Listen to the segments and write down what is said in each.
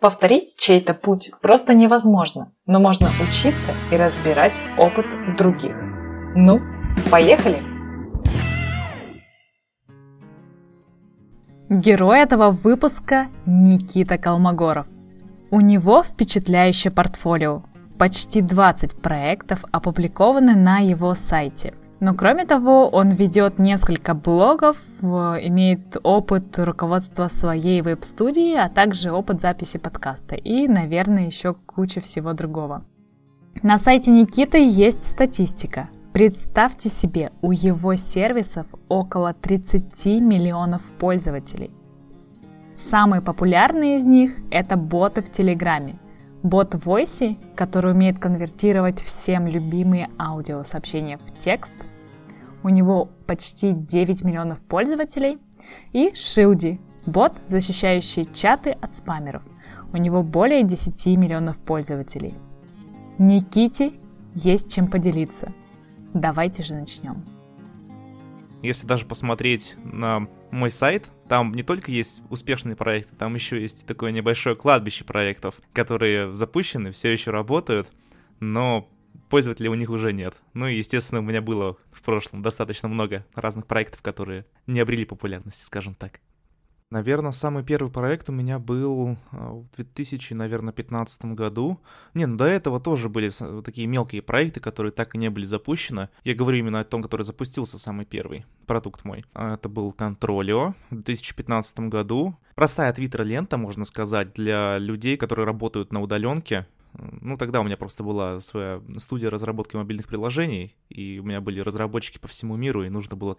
Повторить чей-то путь просто невозможно, но можно учиться и разбирать опыт других. Ну, поехали! Герой этого выпуска Никита Колмогоров. У него впечатляющее портфолио. Почти 20 проектов опубликованы на его сайте – но кроме того, он ведет несколько блогов, имеет опыт руководства своей веб-студии, а также опыт записи подкаста и, наверное, еще куча всего другого. На сайте Никиты есть статистика. Представьте себе, у его сервисов около 30 миллионов пользователей. Самые популярные из них – это боты в Телеграме. Бот Voice, который умеет конвертировать всем любимые аудиосообщения в текст – у него почти 9 миллионов пользователей. И Шилди, бот, защищающий чаты от спамеров. У него более 10 миллионов пользователей. Никите есть чем поделиться. Давайте же начнем. Если даже посмотреть на мой сайт, там не только есть успешные проекты, там еще есть такое небольшое кладбище проектов, которые запущены, все еще работают, но пользователей у них уже нет. Ну и, естественно, у меня было в прошлом достаточно много разных проектов, которые не обрели популярности, скажем так. Наверное, самый первый проект у меня был а, в 2015 году. Не, ну до этого тоже были такие мелкие проекты, которые так и не были запущены. Я говорю именно о том, который запустился самый первый продукт мой. А, это был Controlio в 2015 году. Простая твиттер-лента, можно сказать, для людей, которые работают на удаленке ну, тогда у меня просто была своя студия разработки мобильных приложений, и у меня были разработчики по всему миру, и нужно было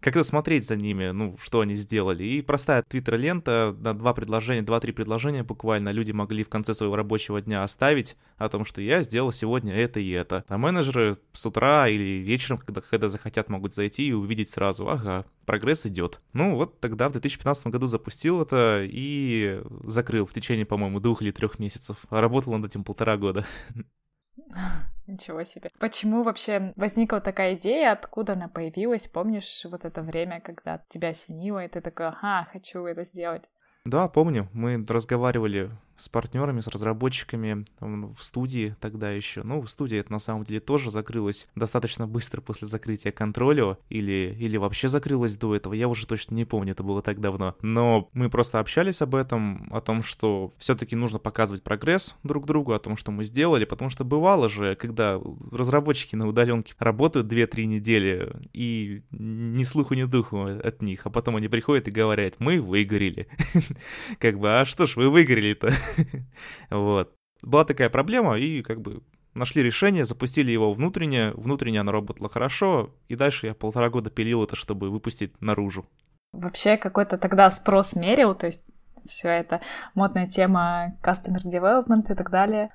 как-то смотреть за ними, ну, что они сделали. И простая твиттер-лента на два предложения, два-три предложения буквально люди могли в конце своего рабочего дня оставить о том, что я сделал сегодня это и это. А менеджеры с утра или вечером, когда, когда захотят, могут зайти и увидеть сразу, ага, прогресс идет. Ну, вот тогда в 2015 году запустил это и закрыл в течение, по-моему, двух или трех месяцев. А работал над этим полтора года. Ничего себе. Почему вообще возникла такая идея? Откуда она появилась? Помнишь вот это время, когда тебя осенило, и ты такой, ага, хочу это сделать? Да, помню. Мы разговаривали с партнерами, с разработчиками в студии тогда еще. Ну, в студии это на самом деле тоже закрылось достаточно быстро после закрытия контроля или, или вообще закрылось до этого. Я уже точно не помню, это было так давно. Но мы просто общались об этом, о том, что все-таки нужно показывать прогресс друг другу, о том, что мы сделали, потому что бывало же, когда разработчики на удаленке работают 2-3 недели и ни слуху, ни духу от них, а потом они приходят и говорят, мы выгорели. Как бы, а что ж вы выгорели-то? Вот. Была такая проблема, и как бы нашли решение, запустили его внутренне, внутренне оно работало хорошо, и дальше я полтора года пилил это, чтобы выпустить наружу. Вообще какой-то тогда спрос мерил, то есть все это модная тема customer development и так далее.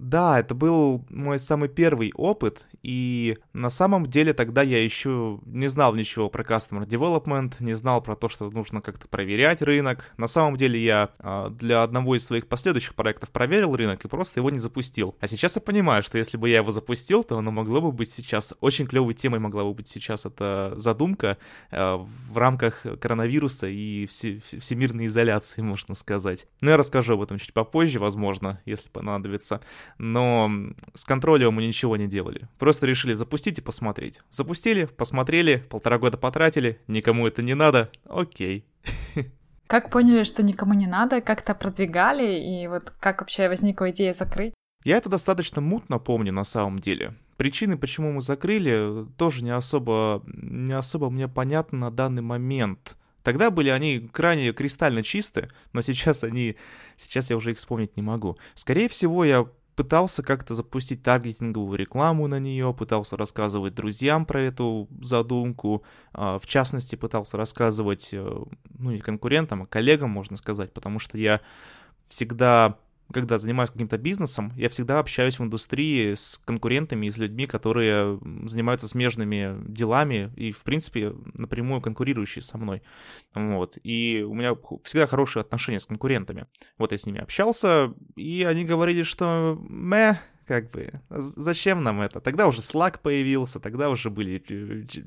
Да, это был мой самый первый опыт, и на самом деле тогда я еще не знал ничего про Customer Development, не знал про то, что нужно как-то проверять рынок. На самом деле я а, для одного из своих последующих проектов проверил рынок и просто его не запустил. А сейчас я понимаю, что если бы я его запустил, то оно могло бы быть сейчас, очень клевой темой могла бы быть сейчас эта задумка а, в рамках коронавируса и все, всемирной изоляции, можно сказать. Но я расскажу об этом чуть попозже, возможно, если понадобится но с контролем мы ничего не делали. Просто решили запустить и посмотреть. Запустили, посмотрели, полтора года потратили, никому это не надо, окей. Как поняли, что никому не надо, как-то продвигали, и вот как вообще возникла идея закрыть? Я это достаточно мутно помню на самом деле. Причины, почему мы закрыли, тоже не особо, не особо мне понятны на данный момент. Тогда были они крайне кристально чисты, но сейчас они... Сейчас я уже их вспомнить не могу. Скорее всего, я пытался как-то запустить таргетинговую рекламу на нее, пытался рассказывать друзьям про эту задумку, а, в частности, пытался рассказывать, э, ну, не конкурентам, а коллегам, можно сказать, потому что я всегда когда занимаюсь каким-то бизнесом, я всегда общаюсь в индустрии с конкурентами и с людьми, которые занимаются смежными делами и, в принципе, напрямую конкурирующие со мной. Вот. И у меня всегда хорошие отношения с конкурентами. Вот я с ними общался, и они говорили, что мэ, как бы, зачем нам это? Тогда уже Slack появился, тогда уже были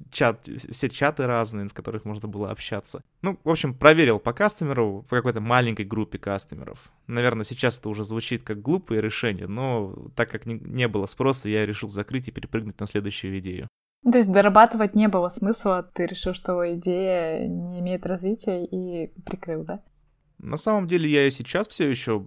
чат, все чаты разные, в которых можно было общаться. Ну, в общем, проверил по кастомеру, по какой-то маленькой группе кастомеров. Наверное, сейчас это уже звучит как глупое решение, но так как не, не было спроса, я решил закрыть и перепрыгнуть на следующую идею. То есть дорабатывать не было смысла, ты решил, что идея не имеет развития и прикрыл, да? На самом деле я и сейчас все еще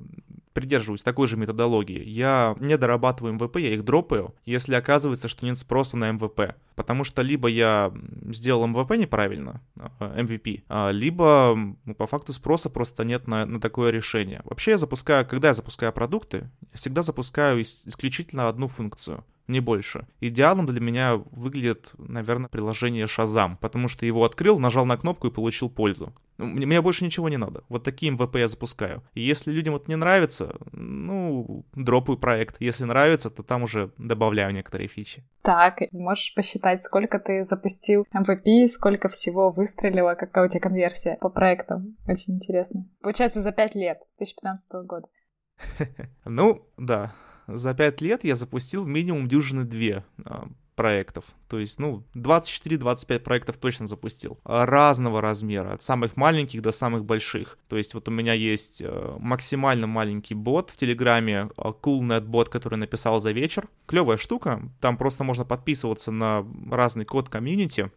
придерживаюсь такой же методологии. Я не дорабатываю MVP, я их дропаю, если оказывается, что нет спроса на MVP. Потому что либо я сделал MVP неправильно, MVP, а, а, либо ну, по факту спроса просто нет на, на такое решение. Вообще я запускаю, когда я запускаю продукты, я всегда запускаю исключительно одну функцию — не больше. Идеалом для меня выглядит, наверное, приложение Shazam, потому что его открыл, нажал на кнопку и получил пользу. Мне, мне больше ничего не надо. Вот такие МВП я запускаю. И если людям вот не нравится, ну, дропаю проект. Если нравится, то там уже добавляю некоторые фичи. Так, можешь посчитать, сколько ты запустил MVP, сколько всего выстрелило, какая у тебя конверсия по проектам? Очень интересно. Получается, за 5 лет, 2015 года. Ну, да, за 5 лет я запустил минимум дюжины две а, проектов. То есть, ну, 24-25 проектов точно запустил. Разного размера, от самых маленьких до самых больших. То есть, вот у меня есть э, максимально маленький бот в Телеграме, э, CoolNet бот, который написал за вечер. Клевая штука, там просто можно подписываться на разный код комьюнити,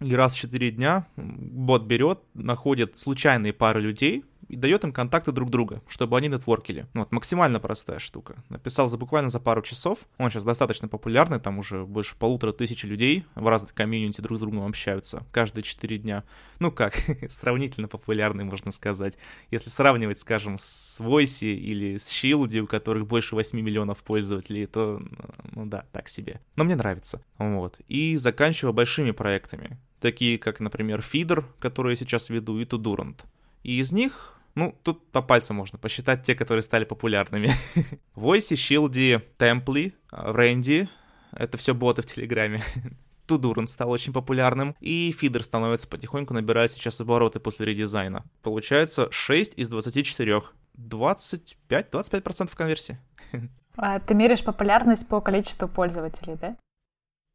и раз в 4 дня бот берет, находит случайные пары людей, и дает им контакты друг друга, чтобы они нетворкили. Ну, вот, максимально простая штука. Написал за буквально за пару часов. Он сейчас достаточно популярный, там уже больше полутора тысячи людей в разных комьюнити друг с другом общаются каждые четыре дня. Ну как, сравнительно популярный, можно сказать. Если сравнивать, скажем, с Voice или с Shield, у которых больше 8 миллионов пользователей, то, ну да, так себе. Но мне нравится. Вот. И заканчиваю большими проектами такие как, например, Feeder, который я сейчас веду, и Tudurant. И из них ну, тут по пальцам можно посчитать те, которые стали популярными. Войси, Шилди, Темпли, Рэнди. Это все боты в Телеграме. Тудурн стал очень популярным, и фидер становится потихоньку, набирает сейчас обороты после редизайна. Получается 6 из 24. 25-25% конверсии. А ты меряешь популярность по количеству пользователей, да?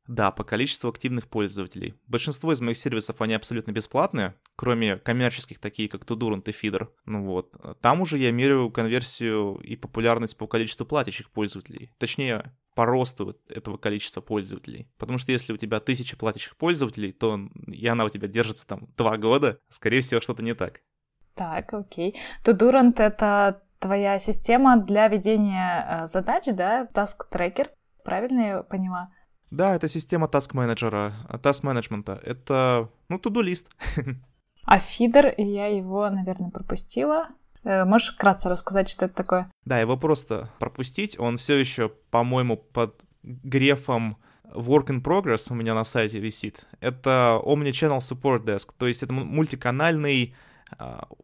Да, по количеству активных пользователей. Большинство из моих сервисов, они абсолютно бесплатные, кроме коммерческих, такие как Tudorant и Feeder. Ну вот. Там уже я меряю конверсию и популярность по количеству платящих пользователей. Точнее, по росту этого количества пользователей. Потому что если у тебя тысяча платящих пользователей, то и она у тебя держится там два года, скорее всего, что-то не так. Так, окей. Tudorant — это твоя система для ведения э, задач, да? Task Tracker, правильно я поняла? Да, это система task менеджера, task менеджмента. Это, ну, туду-лист. А фидер, я его, наверное, пропустила. Э, можешь вкратце рассказать, что это такое? Да, его просто пропустить. Он все еще, по-моему, под грефом Work in Progress у меня на сайте висит. Это Omnichannel Support Desk, то есть это мультиканальный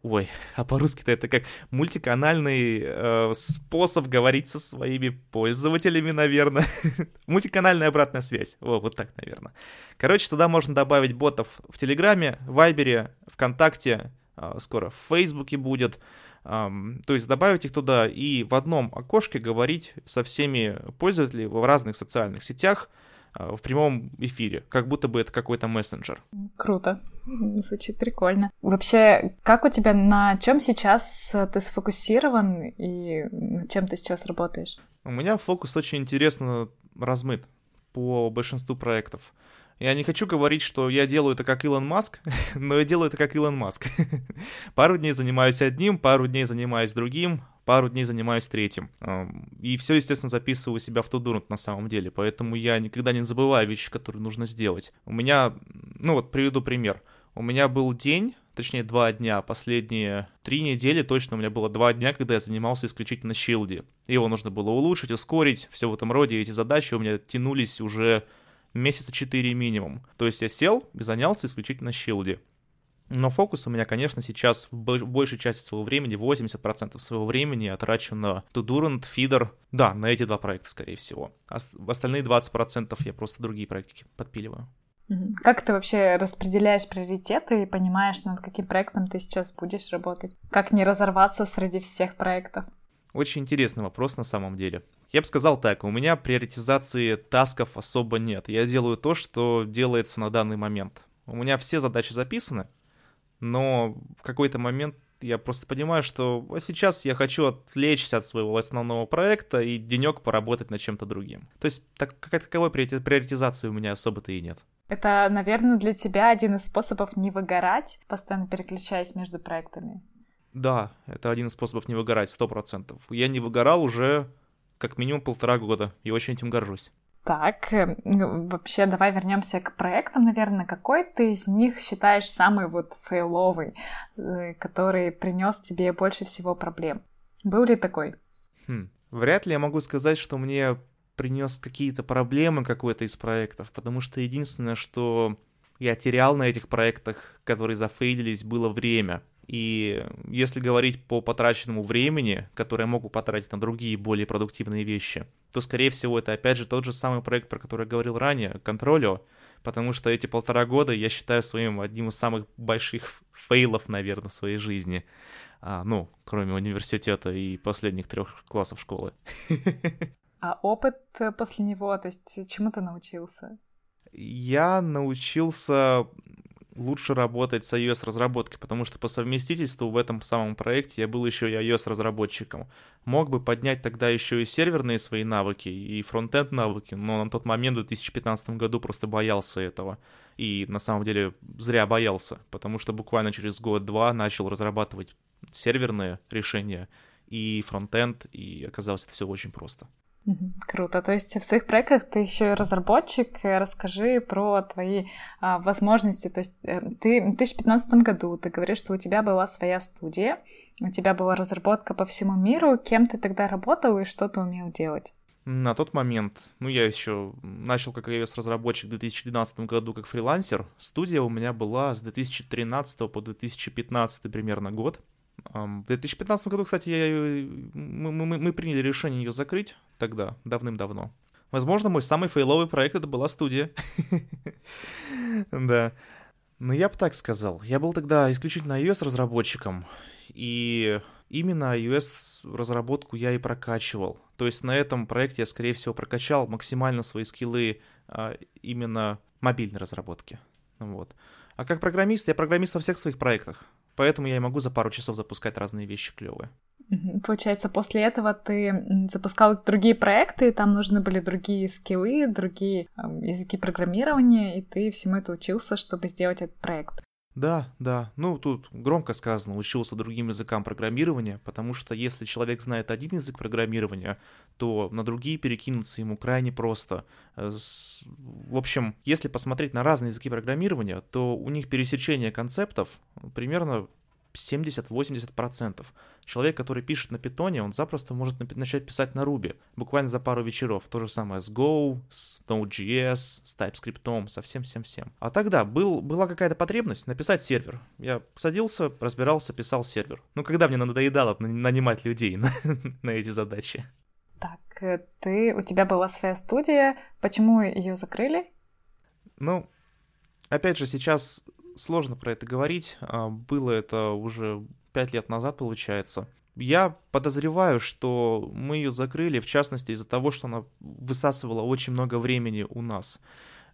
ой, а по-русски-то это как мультиканальный э, способ говорить со своими пользователями, наверное. Мультиканальная обратная связь. О, вот так, наверное. Короче, туда можно добавить ботов в Телеграме, Вайбере, ВКонтакте, э, скоро в Фейсбуке будет. Um, то есть добавить их туда и в одном окошке говорить со всеми пользователями в разных социальных сетях, в прямом эфире, как будто бы это какой-то мессенджер. Круто. Звучит прикольно. Вообще, как у тебя, на чем сейчас ты сфокусирован и над чем ты сейчас работаешь? У меня фокус очень интересно размыт по большинству проектов. Я не хочу говорить, что я делаю это как Илон Маск, но я делаю это как Илон Маск. пару дней занимаюсь одним, пару дней занимаюсь другим, пару дней занимаюсь третьим. И все, естественно, записываю себя в Тудурнт на самом деле, поэтому я никогда не забываю вещи, которые нужно сделать. У меня, ну вот приведу пример. У меня был день, точнее два дня, последние три недели точно у меня было два дня, когда я занимался исключительно щилди. Его нужно было улучшить, ускорить, все в этом роде, эти задачи у меня тянулись уже месяца четыре минимум. То есть я сел и занялся исключительно щилди. Но фокус у меня, конечно, сейчас в большей части своего времени, 80% своего времени я трачу на Tudurant, Feeder, да, на эти два проекта, скорее всего. А остальные 20% я просто другие проектики подпиливаю. Как ты вообще распределяешь приоритеты и понимаешь, над каким проектом ты сейчас будешь работать? Как не разорваться среди всех проектов? Очень интересный вопрос на самом деле. Я бы сказал так, у меня приоритизации тасков особо нет. Я делаю то, что делается на данный момент. У меня все задачи записаны, но в какой-то момент я просто понимаю, что сейчас я хочу отвлечься от своего основного проекта и денек поработать над чем-то другим. То есть так, какая таковой приоритизации у меня особо-то и нет. Это, наверное, для тебя один из способов не выгорать, постоянно переключаясь между проектами. Да, это один из способов не выгорать, сто процентов. Я не выгорал уже как минимум полтора года, и очень этим горжусь. Так, э, вообще давай вернемся к проектам, наверное. Какой ты из них считаешь самый вот фейловый, э, который принес тебе больше всего проблем? Был ли такой? Хм. Вряд ли я могу сказать, что мне принес какие-то проблемы какой-то из проектов, потому что единственное, что я терял на этих проектах, которые зафейлились, было время. И если говорить по потраченному времени, которое я могу потратить на другие более продуктивные вещи, то, скорее всего, это опять же тот же самый проект, про который я говорил ранее, Контролио, потому что эти полтора года я считаю своим одним из самых больших фейлов, наверное, в своей жизни. А, ну, кроме университета и последних трех классов школы. А опыт после него, то есть чему ты научился? Я научился лучше работать с iOS-разработкой, потому что по совместительству в этом самом проекте я был еще и iOS-разработчиком. Мог бы поднять тогда еще и серверные свои навыки, и фронтенд навыки, но на тот момент, в 2015 году, просто боялся этого. И на самом деле зря боялся, потому что буквально через год-два начал разрабатывать серверные решения и фронтенд, и оказалось это все очень просто. Круто. То есть в своих проектах ты еще и разработчик. Расскажи про твои а, возможности. То есть э, ты в 2015 году ты говоришь, что у тебя была своя студия, у тебя была разработка по всему миру. Кем ты тогда работал и что ты умел делать? На тот момент, ну, я еще начал как iOS-разработчик в 2012 году как фрилансер. Студия у меня была с 2013 по 2015 примерно год. В 2015 году, кстати, я, мы, мы, мы приняли решение ее закрыть тогда, давным-давно. Возможно, мой самый фейловый проект это была студия. Да. Но я бы так сказал. Я был тогда исключительно iOS-разработчиком, и именно iOS-разработку я и прокачивал. То есть на этом проекте я, скорее всего, прокачал максимально свои скиллы а, именно мобильной разработки. Вот. А как программист, я программист во всех своих проектах. Поэтому я и могу за пару часов запускать разные вещи клевые. Получается, после этого ты запускал другие проекты, там нужны были другие скиллы, другие языки программирования, и ты всему это учился, чтобы сделать этот проект. Да, да. Ну, тут громко сказано, учился другим языкам программирования, потому что если человек знает один язык программирования, то на другие перекинуться ему крайне просто. Э, в общем, если посмотреть на разные языки программирования, то у них пересечение концептов примерно 70-80%. Человек, который пишет на питоне, он запросто может начать писать на Ruby, буквально за пару вечеров. То же самое с Go, с Node.js, с TypeScript, со всем-всем-всем. А тогда был, была какая-то потребность написать сервер. Я садился, разбирался, писал сервер. Ну, когда мне надоедало нанимать людей на, на эти задачи. Так, э, ты, у тебя была своя студия, почему ее закрыли? Ну, опять же, сейчас сложно про это говорить. А, было это уже пять лет назад, получается. Я подозреваю, что мы ее закрыли, в частности, из-за того, что она высасывала очень много времени у нас.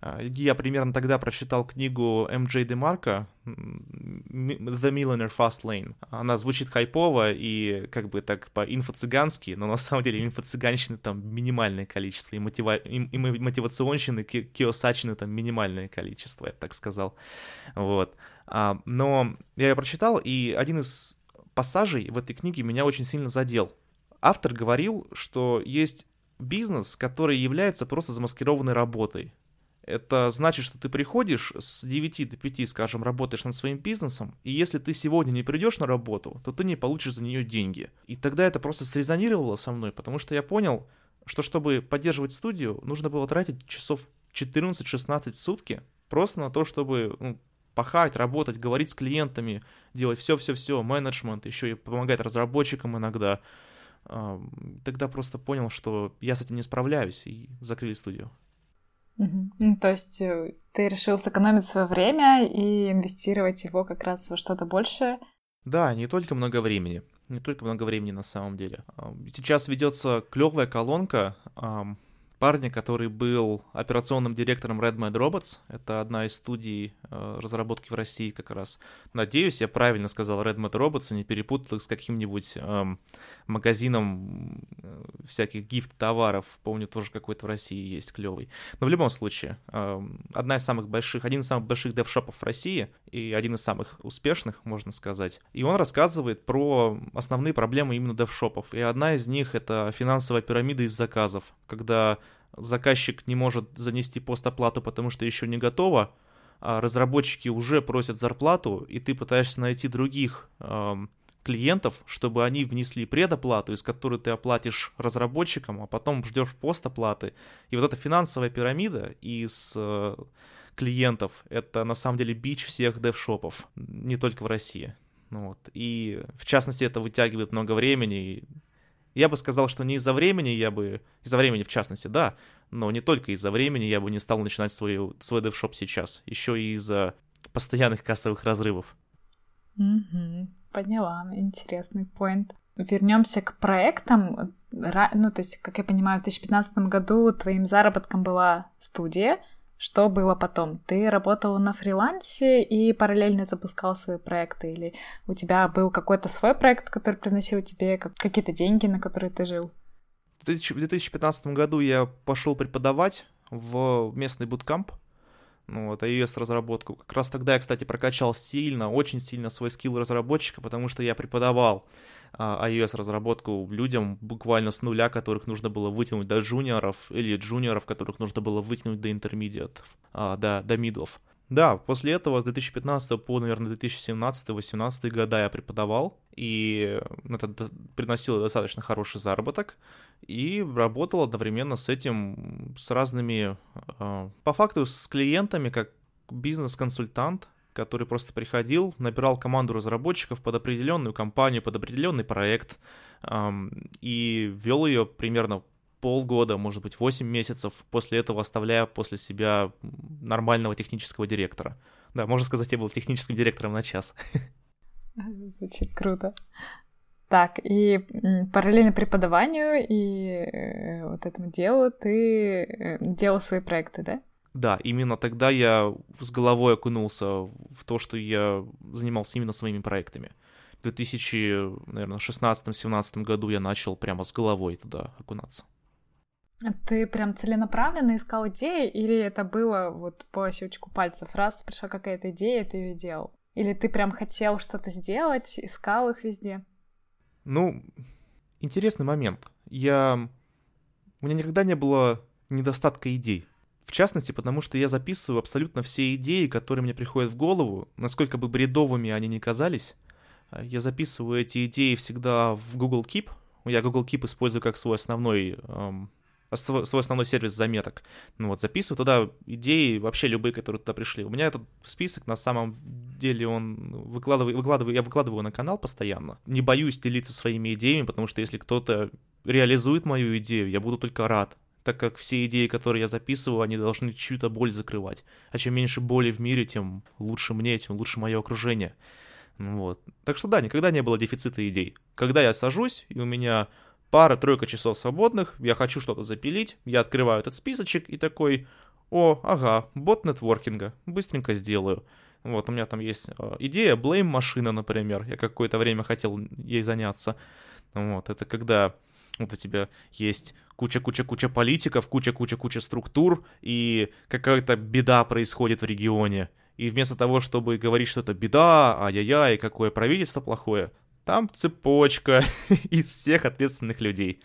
А, я примерно тогда прочитал книгу М.Дж. Демарка «The Millionaire Fast Lane». Она звучит хайпово и как бы так по-инфо-цыгански, но на самом деле инфо-цыганщины там минимальное количество, и, мотива... и мотивационщины, киосачины там минимальное количество, я бы так сказал. Вот. А, но я ее прочитал, и один из пассажей в этой книге меня очень сильно задел. Автор говорил, что есть бизнес, который является просто замаскированной работой. Это значит, что ты приходишь с 9 до 5, скажем, работаешь над своим бизнесом, и если ты сегодня не придешь на работу, то ты не получишь за нее деньги. И тогда это просто срезонировало со мной, потому что я понял, что чтобы поддерживать студию, нужно было тратить часов 14-16 в сутки просто на то, чтобы ну, пахать, работать, говорить с клиентами, делать все-все-все, менеджмент, еще и помогать разработчикам иногда. Тогда просто понял, что я с этим не справляюсь, и закрыли студию. Угу. То есть э, ты решил сэкономить свое время и инвестировать его как раз во что-то большее? Да, не только много времени. не только много времени на самом деле. Сейчас ведется клевая колонка парня, который был операционным директором Red Mad Robots. Это одна из студий э, разработки в России как раз. Надеюсь, я правильно сказал Red Mad Robots, а не перепутал их с каким-нибудь эм, магазином э, всяких гифт-товаров. Помню, тоже какой-то в России есть клевый. Но в любом случае, э, одна из самых больших, один из самых больших девшопов в России и один из самых успешных, можно сказать. И он рассказывает про основные проблемы именно девшопов. И одна из них — это финансовая пирамида из заказов, когда заказчик не может занести постоплату, потому что еще не готово, а разработчики уже просят зарплату, и ты пытаешься найти других э, клиентов, чтобы они внесли предоплату, из которой ты оплатишь разработчикам, а потом ждешь постоплаты. И вот эта финансовая пирамида из э, клиентов — это на самом деле бич всех девшопов, не только в России. Ну вот. И в частности это вытягивает много времени, и я бы сказал, что не из-за времени я бы... Из-за времени, в частности, да, но не только из-за времени я бы не стал начинать свой, свой девшоп сейчас. Еще и из-за постоянных кассовых разрывов. Угу, поняла, интересный поинт. Вернемся к проектам. Ну, то есть, как я понимаю, в 2015 году твоим заработком была студия, что было потом? Ты работала на фрилансе и параллельно запускал свои проекты? Или у тебя был какой-то свой проект, который приносил тебе какие-то деньги, на которые ты жил? В 2015 году я пошел преподавать в местный буткамп, ну, вот, iOS-разработку. Как раз тогда я, кстати, прокачал сильно, очень сильно свой скилл разработчика, потому что я преподавал а, iOS-разработку людям буквально с нуля, которых нужно было вытянуть до джуниоров, или джуниоров, которых нужно было вытянуть до интермедиатов, а, до, до мидлов. Да, после этого с 2015 по, наверное, 2017-2018 года я преподавал, и это приносило достаточно хороший заработок, и работал одновременно с этим, с разными, а, по факту, с клиентами, как бизнес-консультант, который просто приходил, набирал команду разработчиков под определенную компанию, под определенный проект, и вел ее примерно полгода, может быть, 8 месяцев, после этого оставляя после себя нормального технического директора. Да, можно сказать, я был техническим директором на час. Звучит круто. Так, и параллельно преподаванию и э, вот этому делу ты э, делал свои проекты, да? Да, именно тогда я с головой окунулся в то, что я занимался именно своими проектами. В 2016-17 году я начал прямо с головой туда окунаться. Ты прям целенаправленно искал идеи, или это было вот по щелчку пальцев? Раз пришла какая-то идея, ты ее делал? Или ты прям хотел что-то сделать, искал их везде? Ну, интересный момент. Я... У меня никогда не было недостатка идей. В частности, потому что я записываю абсолютно все идеи, которые мне приходят в голову, насколько бы бредовыми они ни казались. Я записываю эти идеи всегда в Google Keep. Я Google Keep использую как свой основной эм, свой, свой основной сервис заметок. Ну вот, записываю туда идеи, вообще любые, которые туда пришли. У меня этот список, на самом деле, он выкладываю, выкладываю, я выкладываю на канал постоянно. Не боюсь делиться своими идеями, потому что если кто-то реализует мою идею, я буду только рад так как все идеи, которые я записываю, они должны чью-то боль закрывать. А чем меньше боли в мире, тем лучше мне, тем лучше мое окружение. Вот. Так что да, никогда не было дефицита идей. Когда я сажусь, и у меня пара-тройка часов свободных, я хочу что-то запилить, я открываю этот списочек и такой, о, ага, бот нетворкинга, быстренько сделаю. Вот, у меня там есть э, идея Blame машина, например, я какое-то время хотел ей заняться. Вот, это когда вот у тебя есть куча-куча-куча политиков, куча-куча-куча структур, и какая-то беда происходит в регионе. И вместо того, чтобы говорить, что это беда, ай-яй-яй, какое правительство плохое, там цепочка из всех ответственных людей.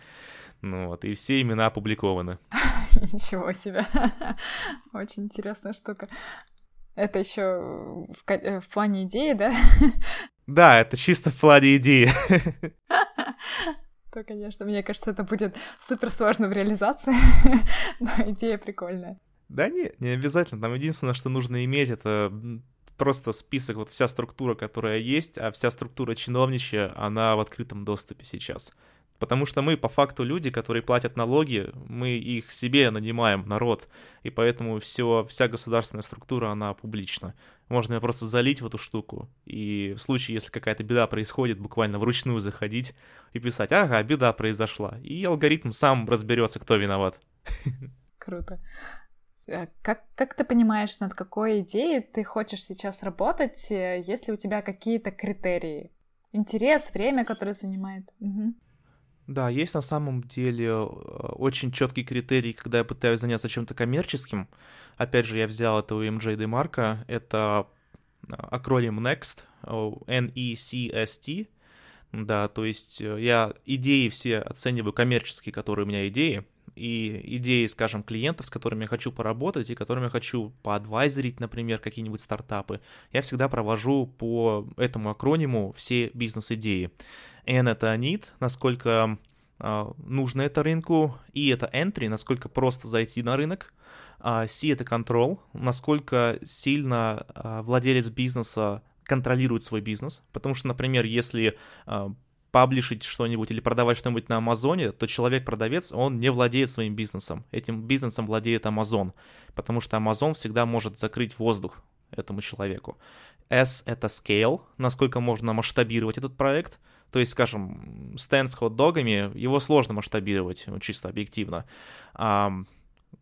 Ну вот, и все имена опубликованы. Ничего себе. Очень интересная штука. Это еще в, э, в плане идеи, да? Да, это чисто в плане идеи то, конечно, мне кажется, это будет супер сложно в реализации, но идея прикольная. Да не, не обязательно. Там единственное, что нужно иметь, это просто список, вот вся структура, которая есть, а вся структура чиновничья, она в открытом доступе сейчас. Потому что мы по факту люди, которые платят налоги, мы их себе нанимаем, народ, и поэтому все, вся государственная структура, она публична. Можно ее просто залить в эту штуку, и в случае, если какая-то беда происходит, буквально вручную заходить и писать, ага, беда произошла, и алгоритм сам разберется, кто виноват. Круто. Э, как, как ты понимаешь, над какой идеей ты хочешь сейчас работать? Э, есть ли у тебя какие-то критерии? Интерес, время, которое занимает? Угу. Да, есть на самом деле э, очень четкий критерий, когда я пытаюсь заняться чем-то коммерческим. Опять же, я взял это у MJ DeMarco. Это акроним NEXT, N-E-C-S-T. Да, то есть я идеи все оцениваю коммерческие, которые у меня идеи и идеи, скажем, клиентов, с которыми я хочу поработать и которыми я хочу поадвайзерить, например, какие-нибудь стартапы, я всегда провожу по этому акрониму все бизнес-идеи. N — это need, насколько э, нужно это рынку, и это entry, насколько просто зайти на рынок, а C — это control, насколько сильно э, владелец бизнеса контролирует свой бизнес, потому что, например, если паблишить что-нибудь или продавать что-нибудь на Амазоне, то человек-продавец, он не владеет своим бизнесом. Этим бизнесом владеет Амазон, потому что Амазон всегда может закрыть воздух этому человеку. S — это scale, насколько можно масштабировать этот проект. То есть, скажем, стенд с хот-догами, его сложно масштабировать, ну, чисто объективно.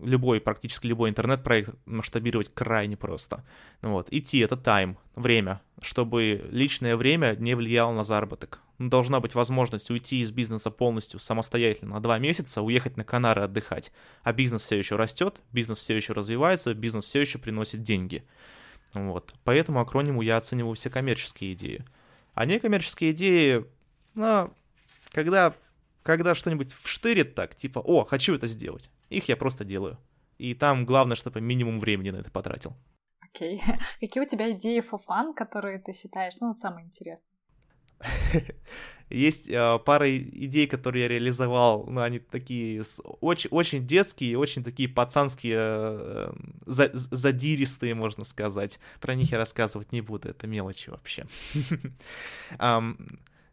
Любой, практически любой интернет-проект масштабировать крайне просто. Вот. И T — это time, время, чтобы личное время не влияло на заработок должна быть возможность уйти из бизнеса полностью самостоятельно на два месяца, уехать на Канары отдыхать. А бизнес все еще растет, бизнес все еще развивается, бизнес все еще приносит деньги. Вот. Поэтому акрониму я оцениваю все коммерческие идеи. А некоммерческие идеи, ну, когда, когда что-нибудь вштырит так, типа, о, хочу это сделать, их я просто делаю. И там главное, чтобы минимум времени на это потратил. Окей. Okay. Какие у тебя идеи for fun, которые ты считаешь, ну, вот самые интересные? Есть э, пара идей, которые я реализовал, но они такие очень, очень детские, очень такие пацанские, э, за, задиристые, можно сказать. Про них я рассказывать не буду, это мелочи вообще. um,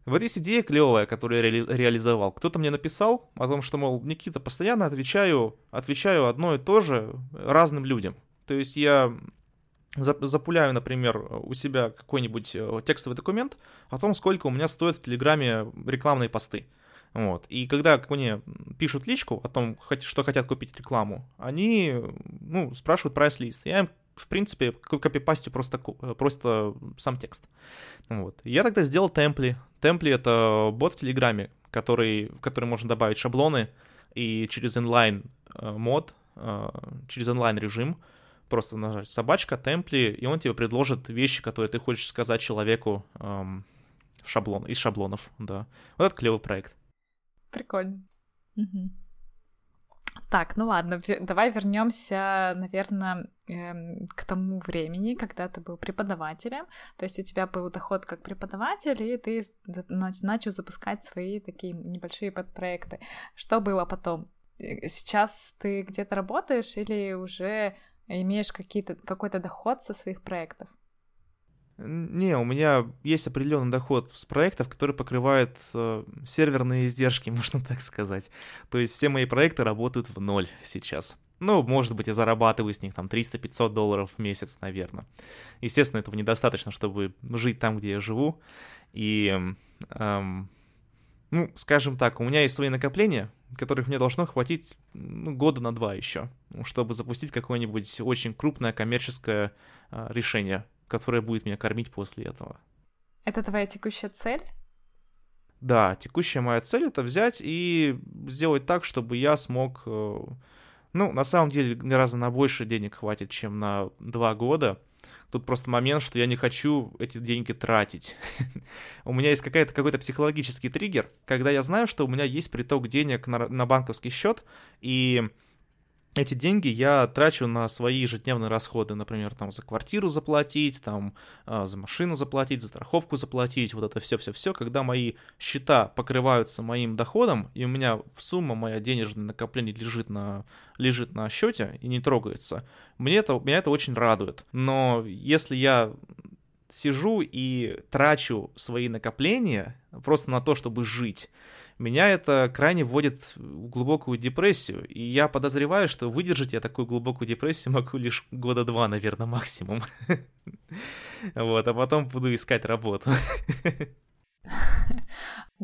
вот есть идея клевая, которую я ре- реализовал. Кто-то мне написал о том, что, мол, Никита, постоянно отвечаю, отвечаю одно и то же разным людям. То есть я запуляю, например, у себя какой-нибудь э, текстовый документ о том, сколько у меня стоят в Телеграме рекламные посты. Вот. И когда мне пишут личку о том, что хотят купить рекламу, они ну, спрашивают прайс-лист. Я им, в принципе, копипастю просто, э, просто сам текст. Вот. я тогда сделал темпли. Темпли — это бот в Телеграме, который, в который можно добавить шаблоны, и через inline э, мод, через inline режим — просто нажать собачка, темпли, и он тебе предложит вещи, которые ты хочешь сказать человеку эм, в шаблон, из шаблонов, да. Вот это клевый проект. Прикольно. Угу. Так, ну ладно, давай вернемся, наверное, эм, к тому времени, когда ты был преподавателем. То есть у тебя был доход как преподаватель, и ты начал запускать свои такие небольшие подпроекты. Что было потом? Э, сейчас ты где-то работаешь или уже имеешь какой-то доход со своих проектов? Не, у меня есть определенный доход с проектов, который покрывает э, серверные издержки, можно так сказать. То есть все мои проекты работают в ноль сейчас. Ну, может быть, я зарабатываю с них там 300-500 долларов в месяц, наверное. Естественно, этого недостаточно, чтобы жить там, где я живу. И, эм, ну, скажем так, у меня есть свои накопления, которых мне должно хватить ну, года на два еще, чтобы запустить какое-нибудь очень крупное коммерческое а, решение, которое будет меня кормить после этого. Это твоя текущая цель? Да, текущая моя цель это взять и сделать так, чтобы я смог... Э, ну, на самом деле, гораздо на больше денег хватит, чем на два года. Тут просто момент, что я не хочу эти деньги тратить. у меня есть какая-то, какой-то психологический триггер, когда я знаю, что у меня есть приток денег на, на банковский счет, и эти деньги я трачу на свои ежедневные расходы, например, там за квартиру заплатить, там а, за машину заплатить, за страховку заплатить, вот это все-все-все, когда мои счета покрываются моим доходом, и у меня сумма моя денежное накопление лежит на, лежит на счете и не трогается, мне это, меня это очень радует. Но если я сижу и трачу свои накопления просто на то, чтобы жить, меня это крайне вводит в глубокую депрессию, и я подозреваю, что выдержать я такую глубокую депрессию могу лишь года два, наверное, максимум. Вот, а потом буду искать работу.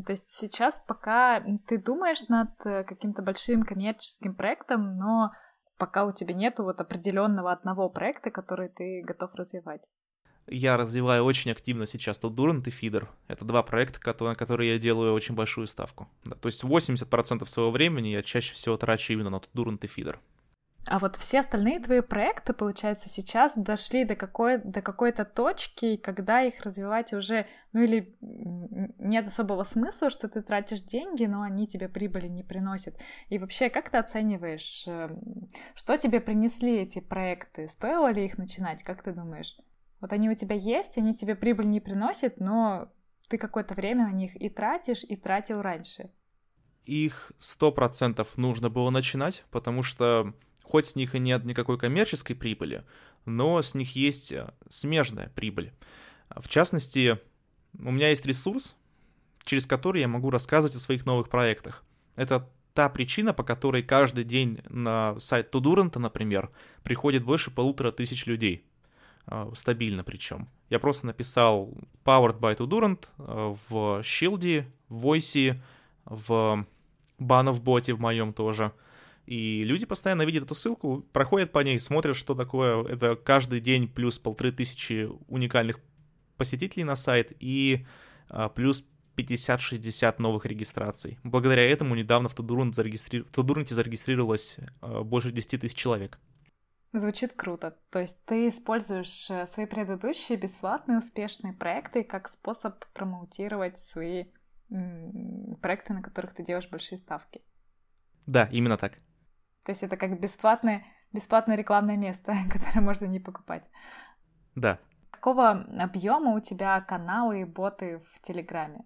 То есть сейчас пока ты думаешь над э, каким-то большим коммерческим проектом, но пока у тебя нету вот определенного одного проекта, который ты готов развивать. Я развиваю очень активно сейчас Tudurant и Feeder. Это два проекта, на которые я делаю очень большую ставку. Да, то есть 80% своего времени я чаще всего трачу именно на Tudurant и Feeder. А вот все остальные твои проекты, получается, сейчас дошли до, какой, до какой-то точки, когда их развивать уже, ну или нет особого смысла, что ты тратишь деньги, но они тебе прибыли не приносят. И вообще, как ты оцениваешь, эм, что тебе принесли эти проекты? Стоило ли их начинать, как ты думаешь? Вот они у тебя есть, они тебе прибыль не приносят, но ты какое-то время на них и тратишь, и тратил раньше. Их сто процентов нужно было начинать, потому что Хоть с них и нет никакой коммерческой прибыли, но с них есть э, смежная прибыль. В частности, у меня есть ресурс, через который я могу рассказывать о своих новых проектах. Это та причина, по которой каждый день на сайт Тудуранта, например, приходит больше полутора тысяч людей. Э, стабильно причем. Я просто написал Powered by Tudurant э, в Shield, в Voice, в Банов-боте в моем тоже — и люди постоянно видят эту ссылку, проходят по ней, смотрят, что такое. Это каждый день плюс полторы тысячи уникальных посетителей на сайт и а, плюс 50-60 новых регистраций. Благодаря этому недавно в Тудурунте зарегистри... зарегистрировалось а, больше 10 тысяч человек. Звучит круто. То есть ты используешь э, свои предыдущие бесплатные успешные проекты как способ промоутировать свои проекты, на которых ты делаешь большие ставки. Да, именно так. То есть это как бесплатное, бесплатное рекламное место, которое можно не покупать. Да. Какого объема у тебя каналы и боты в Телеграме?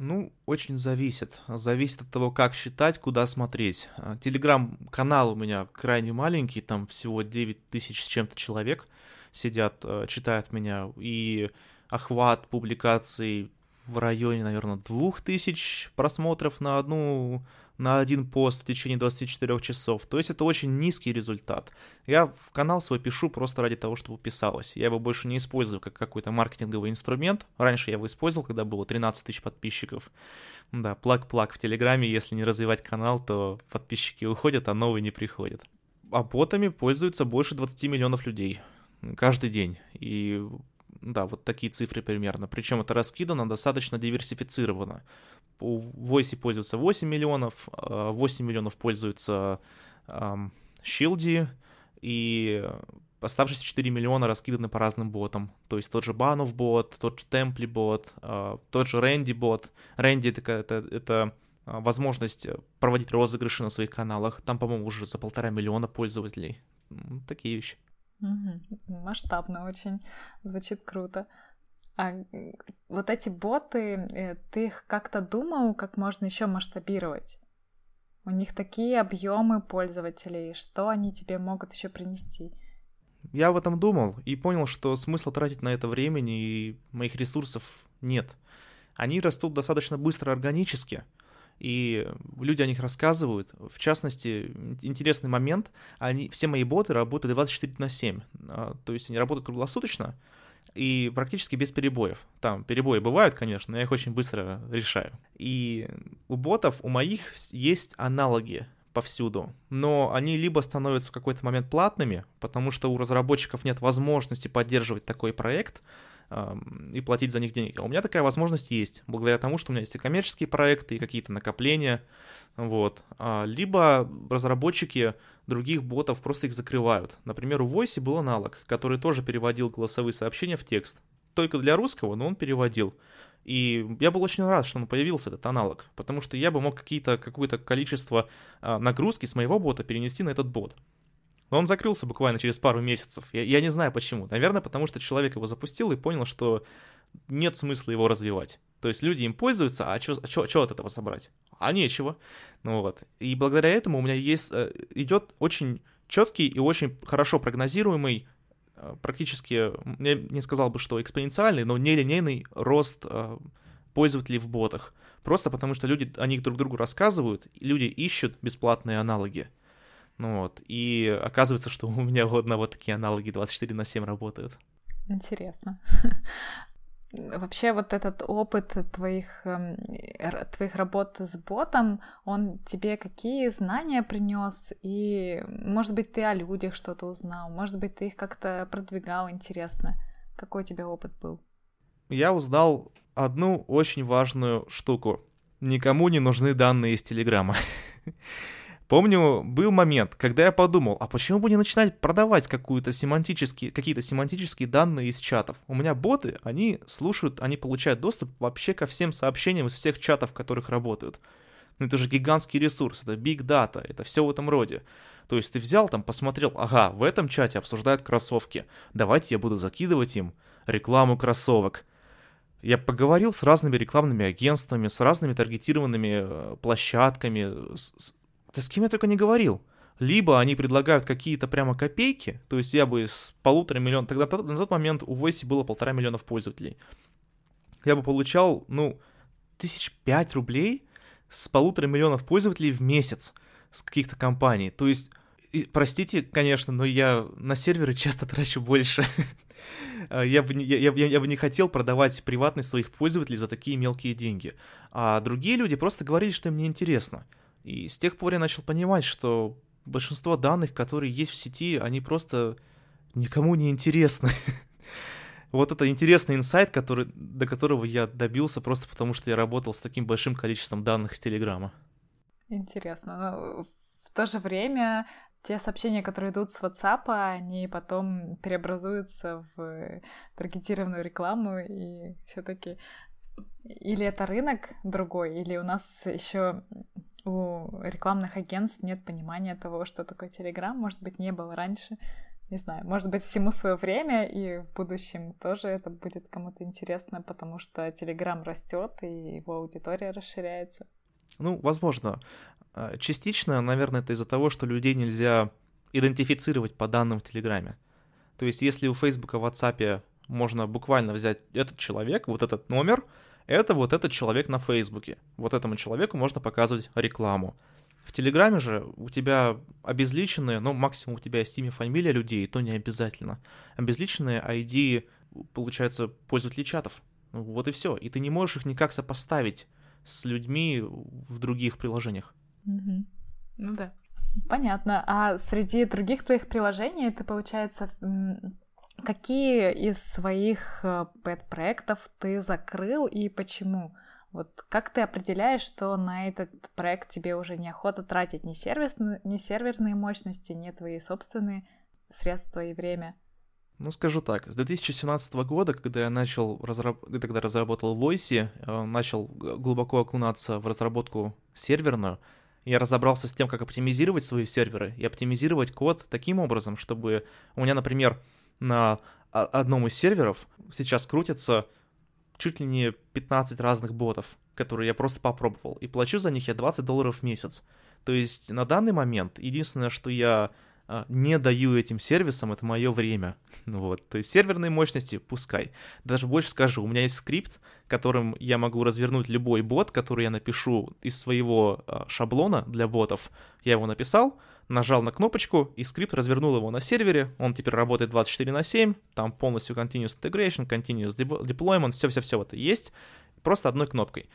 Ну, очень зависит. Зависит от того, как считать, куда смотреть. А, телеграм-канал у меня крайне маленький, там всего 9 тысяч с чем-то человек сидят, э, читают меня, и охват публикаций в районе, наверное, двух тысяч просмотров на одну на один пост в течение 24 часов. То есть это очень низкий результат. Я в канал свой пишу просто ради того, чтобы писалось. Я его больше не использую как какой-то маркетинговый инструмент. Раньше я его использовал, когда было 13 тысяч подписчиков. Да, плаг-плаг в Телеграме, если не развивать канал, то подписчики уходят, а новые не приходят. А ботами пользуются больше 20 миллионов людей каждый день. И да, вот такие цифры примерно. Причем это раскидано достаточно диверсифицированно. У Voice пользуется 8 миллионов, 8 а миллионов пользуются эм, Shield, и оставшиеся 4 миллиона раскиданы по разным ботам. То есть тот же Банов бот, тот же Темпли бот, э, тот же Рэнди бот. Рэнди это, это, это возможность проводить розыгрыши на своих каналах. Там, по-моему, уже за полтора миллиона пользователей. Такие вещи. Масштабно очень. Звучит круто. А вот эти боты, э, ты их как-то думал, как можно еще масштабировать? У них такие объемы пользователей, что они тебе могут еще принести? Я об этом думал и понял, что смысла тратить на это времени и моих ресурсов нет. Они растут достаточно быстро органически, и люди о них рассказывают. В частности, интересный момент, они, все мои боты работают 24 на 7, а, то есть они работают круглосуточно и практически без перебоев. Там перебои бывают, конечно, но я их очень быстро решаю. И у ботов, у моих есть аналоги повсюду, но они либо становятся в какой-то момент платными, потому что у разработчиков нет возможности поддерживать такой проект, и платить за них денег. А у меня такая возможность есть, благодаря тому, что у меня есть и коммерческие проекты, и какие-то накопления, вот. А, либо разработчики других ботов просто их закрывают. Например, у Voice был аналог, который тоже переводил голосовые сообщения в текст. Только для русского, но он переводил. И я был очень рад, что он появился, этот аналог, потому что я бы мог какие-то, какое-то количество а, нагрузки с моего бота перенести на этот бот. Но он закрылся буквально через пару месяцев. Я, я не знаю почему. Наверное, потому что человек его запустил и понял, что нет смысла его развивать. То есть люди им пользуются, а что а от этого собрать? А нечего. Ну вот. И благодаря этому у меня есть, э, идет очень четкий и очень хорошо прогнозируемый, э, практически, я не сказал бы, что экспоненциальный, но нелинейный рост э, пользователей в ботах. Просто потому что люди о них друг другу рассказывают, люди ищут бесплатные аналоги. Ну вот, и оказывается, что у меня на вот такие аналоги 24 на 7 работают. Интересно. Вообще вот этот опыт твоих, эм, твоих работ с ботом, он тебе какие знания принес? И, может быть, ты о людях что-то узнал? Может быть, ты их как-то продвигал, интересно? Какой у тебя опыт был? Я узнал одну очень важную штуку. Никому не нужны данные из Телеграма. Помню, был момент, когда я подумал, а почему бы не начинать продавать какую-то семантические, какие-то семантические данные из чатов? У меня боты, они слушают, они получают доступ вообще ко всем сообщениям из всех чатов, в которых работают. Ну это же гигантский ресурс, это big data, это все в этом роде. То есть ты взял там, посмотрел, ага, в этом чате обсуждают кроссовки, давайте я буду закидывать им рекламу кроссовок. Я поговорил с разными рекламными агентствами, с разными таргетированными э, площадками, с, да с кем я только не говорил. Либо они предлагают какие-то прямо копейки, то есть я бы с полутора миллионов, тогда на тот момент у Voice было полтора миллионов пользователей. Я бы получал, ну, тысяч пять рублей с полутора миллионов пользователей в месяц с каких-то компаний. То есть, и, простите, конечно, но я на серверы часто трачу больше. я, бы я, я, я бы не хотел продавать приватность своих пользователей за такие мелкие деньги. А другие люди просто говорили, что им неинтересно. интересно. И с тех пор я начал понимать, что большинство данных, которые есть в сети, они просто никому не интересны. Вот это интересный инсайт, который, до которого я добился просто потому, что я работал с таким большим количеством данных с Телеграма. Интересно. Но в то же время те сообщения, которые идут с WhatsApp, они потом преобразуются в таргетированную рекламу, и все-таки или это рынок другой, или у нас еще у рекламных агентств нет понимания того, что такое Телеграм, может быть, не было раньше. Не знаю, может быть, всему свое время, и в будущем тоже это будет кому-то интересно, потому что Телеграм растет, и его аудитория расширяется. Ну, возможно. А, частично, наверное, это из-за того, что людей нельзя идентифицировать по данным в Телеграме. То есть, если у Фейсбука, в WhatsApp можно буквально взять этот человек, вот этот номер, это вот этот человек на Фейсбуке. Вот этому человеку можно показывать рекламу. В Телеграме же у тебя обезличенные, ну, максимум у тебя есть имя, фамилия людей, то не обязательно. Обезличенные ID, получается, пользователей чатов. Ну, вот и все. И ты не можешь их никак сопоставить с людьми в других приложениях. Угу. Ну да. Понятно. А среди других твоих приложений ты, получается, Какие из своих э, пэт-проектов ты закрыл и почему? Вот как ты определяешь, что на этот проект тебе уже неохота тратить ни, сервис, ни серверные мощности, ни твои собственные средства и время? Ну, скажу так, с 2017 года, когда я начал разраб... тогда разработал Voice, э, начал глубоко окунаться в разработку серверную, я разобрался с тем, как оптимизировать свои серверы и оптимизировать код таким образом, чтобы у меня, например, на одном из серверов сейчас крутится чуть ли не 15 разных ботов, которые я просто попробовал, и плачу за них я 20 долларов в месяц. То есть на данный момент единственное, что я не даю этим сервисам, это мое время. Вот. То есть серверные мощности пускай. Даже больше скажу, у меня есть скрипт, которым я могу развернуть любой бот, который я напишу из своего а, шаблона для ботов. Я его написал, нажал на кнопочку, и скрипт развернул его на сервере, он теперь работает 24 на 7, там полностью continuous integration, continuous deployment, все-все-все вот есть, просто одной кнопкой.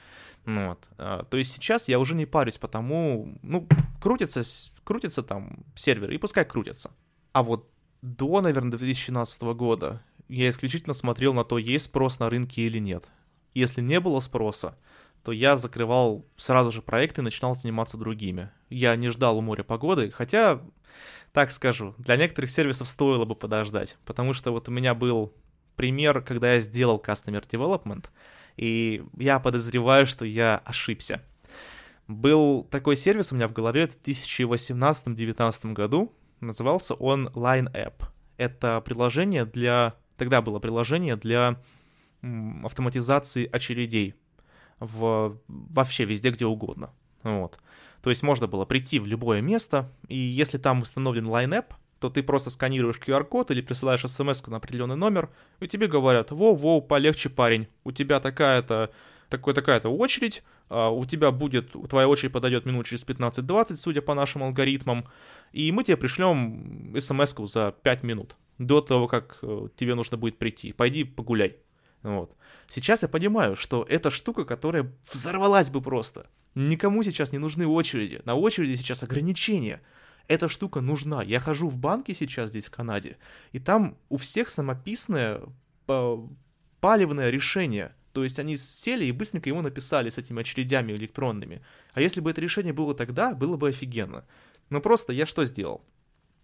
Ну вот. А, то есть сейчас я уже не парюсь, потому, ну, крутится, крутится там сервер, и пускай крутится. А вот до, наверное, 2017 года я исключительно смотрел на то, есть спрос на рынке или нет. Если не было спроса, то я закрывал сразу же проекты и начинал заниматься другими. Я не ждал у моря погоды, хотя, так скажу, для некоторых сервисов стоило бы подождать, потому что вот у меня был пример, когда я сделал Customer Development, и я подозреваю, что я ошибся. Был такой сервис у меня в голове в 2018-2019 году, назывался он Line App. Это приложение для... Тогда было приложение для автоматизации очередей в, вообще везде, где угодно. Вот. То есть можно было прийти в любое место, и если там установлен line то ты просто сканируешь QR-код или присылаешь смс на определенный номер, и тебе говорят, воу-воу, полегче, парень, у тебя такая-то такой, такая-то очередь, а, у тебя будет, твоя очередь подойдет минут через 15-20, судя по нашим алгоритмам, и мы тебе пришлем смс за 5 минут до того, как э, тебе нужно будет прийти. Пойди погуляй. Вот. Сейчас я понимаю, что это штука, которая взорвалась бы просто. Никому сейчас не нужны очереди. На очереди сейчас ограничения. Эта штука нужна. Я хожу в банки сейчас здесь, в Канаде, и там у всех самописное палевное решение. То есть они сели и быстренько ему написали с этими очередями электронными. А если бы это решение было тогда, было бы офигенно. Но просто я что сделал?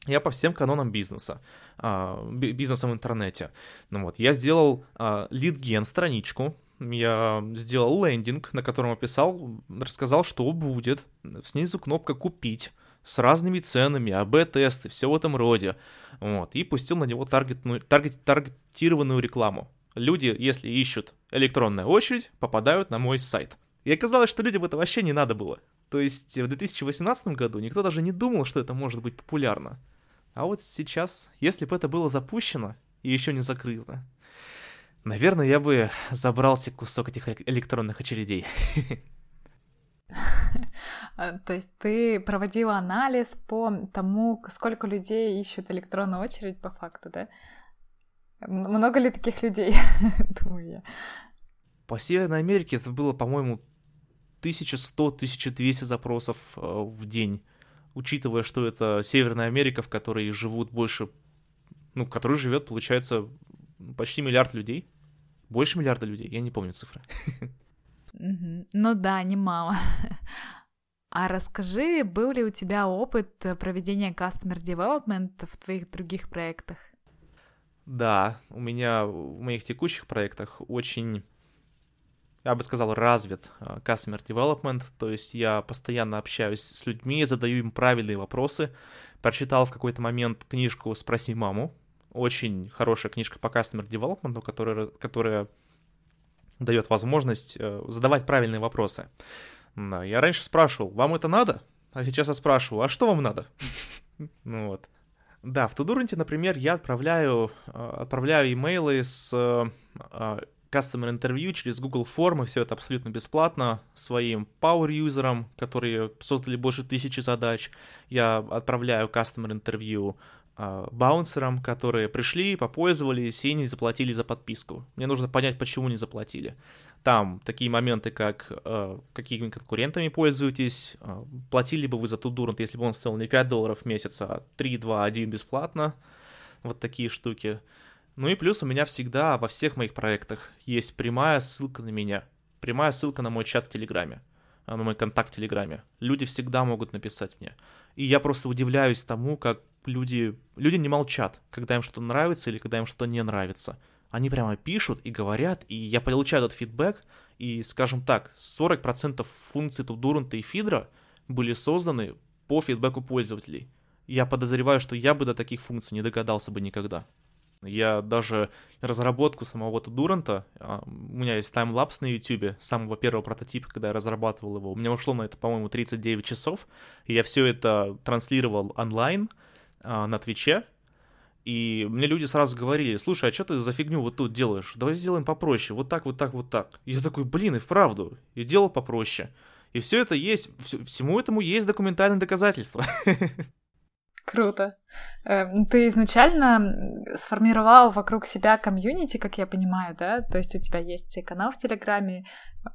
Я по всем канонам бизнеса, а, бизнеса в интернете. Ну вот, я сделал а, лид-ген страничку, я сделал лендинг, на котором описал, рассказал, что будет. Снизу кнопка «Купить» с разными ценами, АБ-тесты, все в этом роде. Вот, и пустил на него таргетную, таргет, таргетированную рекламу. Люди, если ищут электронная очередь, попадают на мой сайт. И оказалось, что людям это вообще не надо было. То есть в 2018 году никто даже не думал, что это может быть популярно. А вот сейчас, если бы это было запущено и еще не закрыто, наверное, я бы забрался кусок этих электронных очередей. А, то есть ты проводила анализ по тому, сколько людей ищут электронную очередь по факту, да? Много ли таких людей, думаю я? По Северной Америке это было, по-моему, 1100-1200 запросов э, в день, учитывая, что это Северная Америка, в которой живут больше, ну, в которой живет, получается, почти миллиард людей. Больше миллиарда людей, я не помню цифры. Ну да, немало. А расскажи, был ли у тебя опыт проведения Customer Development в твоих других проектах? Да, у меня в моих текущих проектах очень я бы сказал, развит а, customer development, то есть я постоянно общаюсь с людьми, задаю им правильные вопросы. Прочитал в какой-то момент книжку «Спроси маму», очень хорошая книжка по customer development, которая, которая дает возможность э, задавать правильные вопросы. Да, я раньше спрашивал, вам это надо? А сейчас я спрашиваю, а что вам надо? Ну вот. Да, в Тудуренте, например, я отправляю, э, отправляю имейлы с э, customer интервью через Google формы, все это абсолютно бесплатно своим power-юзерам, которые создали больше тысячи задач. Я отправляю customer интервью э, баунсерам, которые пришли, попользовались и не заплатили за подписку. Мне нужно понять, почему не заплатили. Там такие моменты, как э, какими конкурентами пользуетесь, э, платили бы вы за Tudurant, если бы он стоил не 5 долларов в месяц, а 3, 2, 1 бесплатно. Вот такие штуки. Ну и плюс у меня всегда во всех моих проектах есть прямая ссылка на меня, прямая ссылка на мой чат в Телеграме, а, на мой контакт в Телеграме. Люди всегда могут написать мне. И я просто удивляюсь тому, как люди, люди не молчат, когда им что-то нравится или когда им что-то не нравится. Они прямо пишут и говорят, и я получаю этот фидбэк, и, скажем так, 40% функций Тудуранта и Фидра были созданы по фидбэку пользователей. Я подозреваю, что я бы до таких функций не догадался бы никогда. Я даже разработку самого Дуранта, а, у меня есть таймлапс на YouTube самого первого прототипа, когда я разрабатывал его, у меня ушло на это, по-моему, 39 часов, и я все это транслировал онлайн а, на Твиче, и мне люди сразу говорили, слушай, а что ты за фигню вот тут делаешь? Давай сделаем попроще, вот так, вот так, вот так. И я такой, блин, и вправду, и делал попроще. И все это есть, всему этому есть документальные доказательства. Круто. Эм, ты изначально сформировал вокруг себя комьюнити, как я понимаю, да? То есть у тебя есть канал в Телеграме,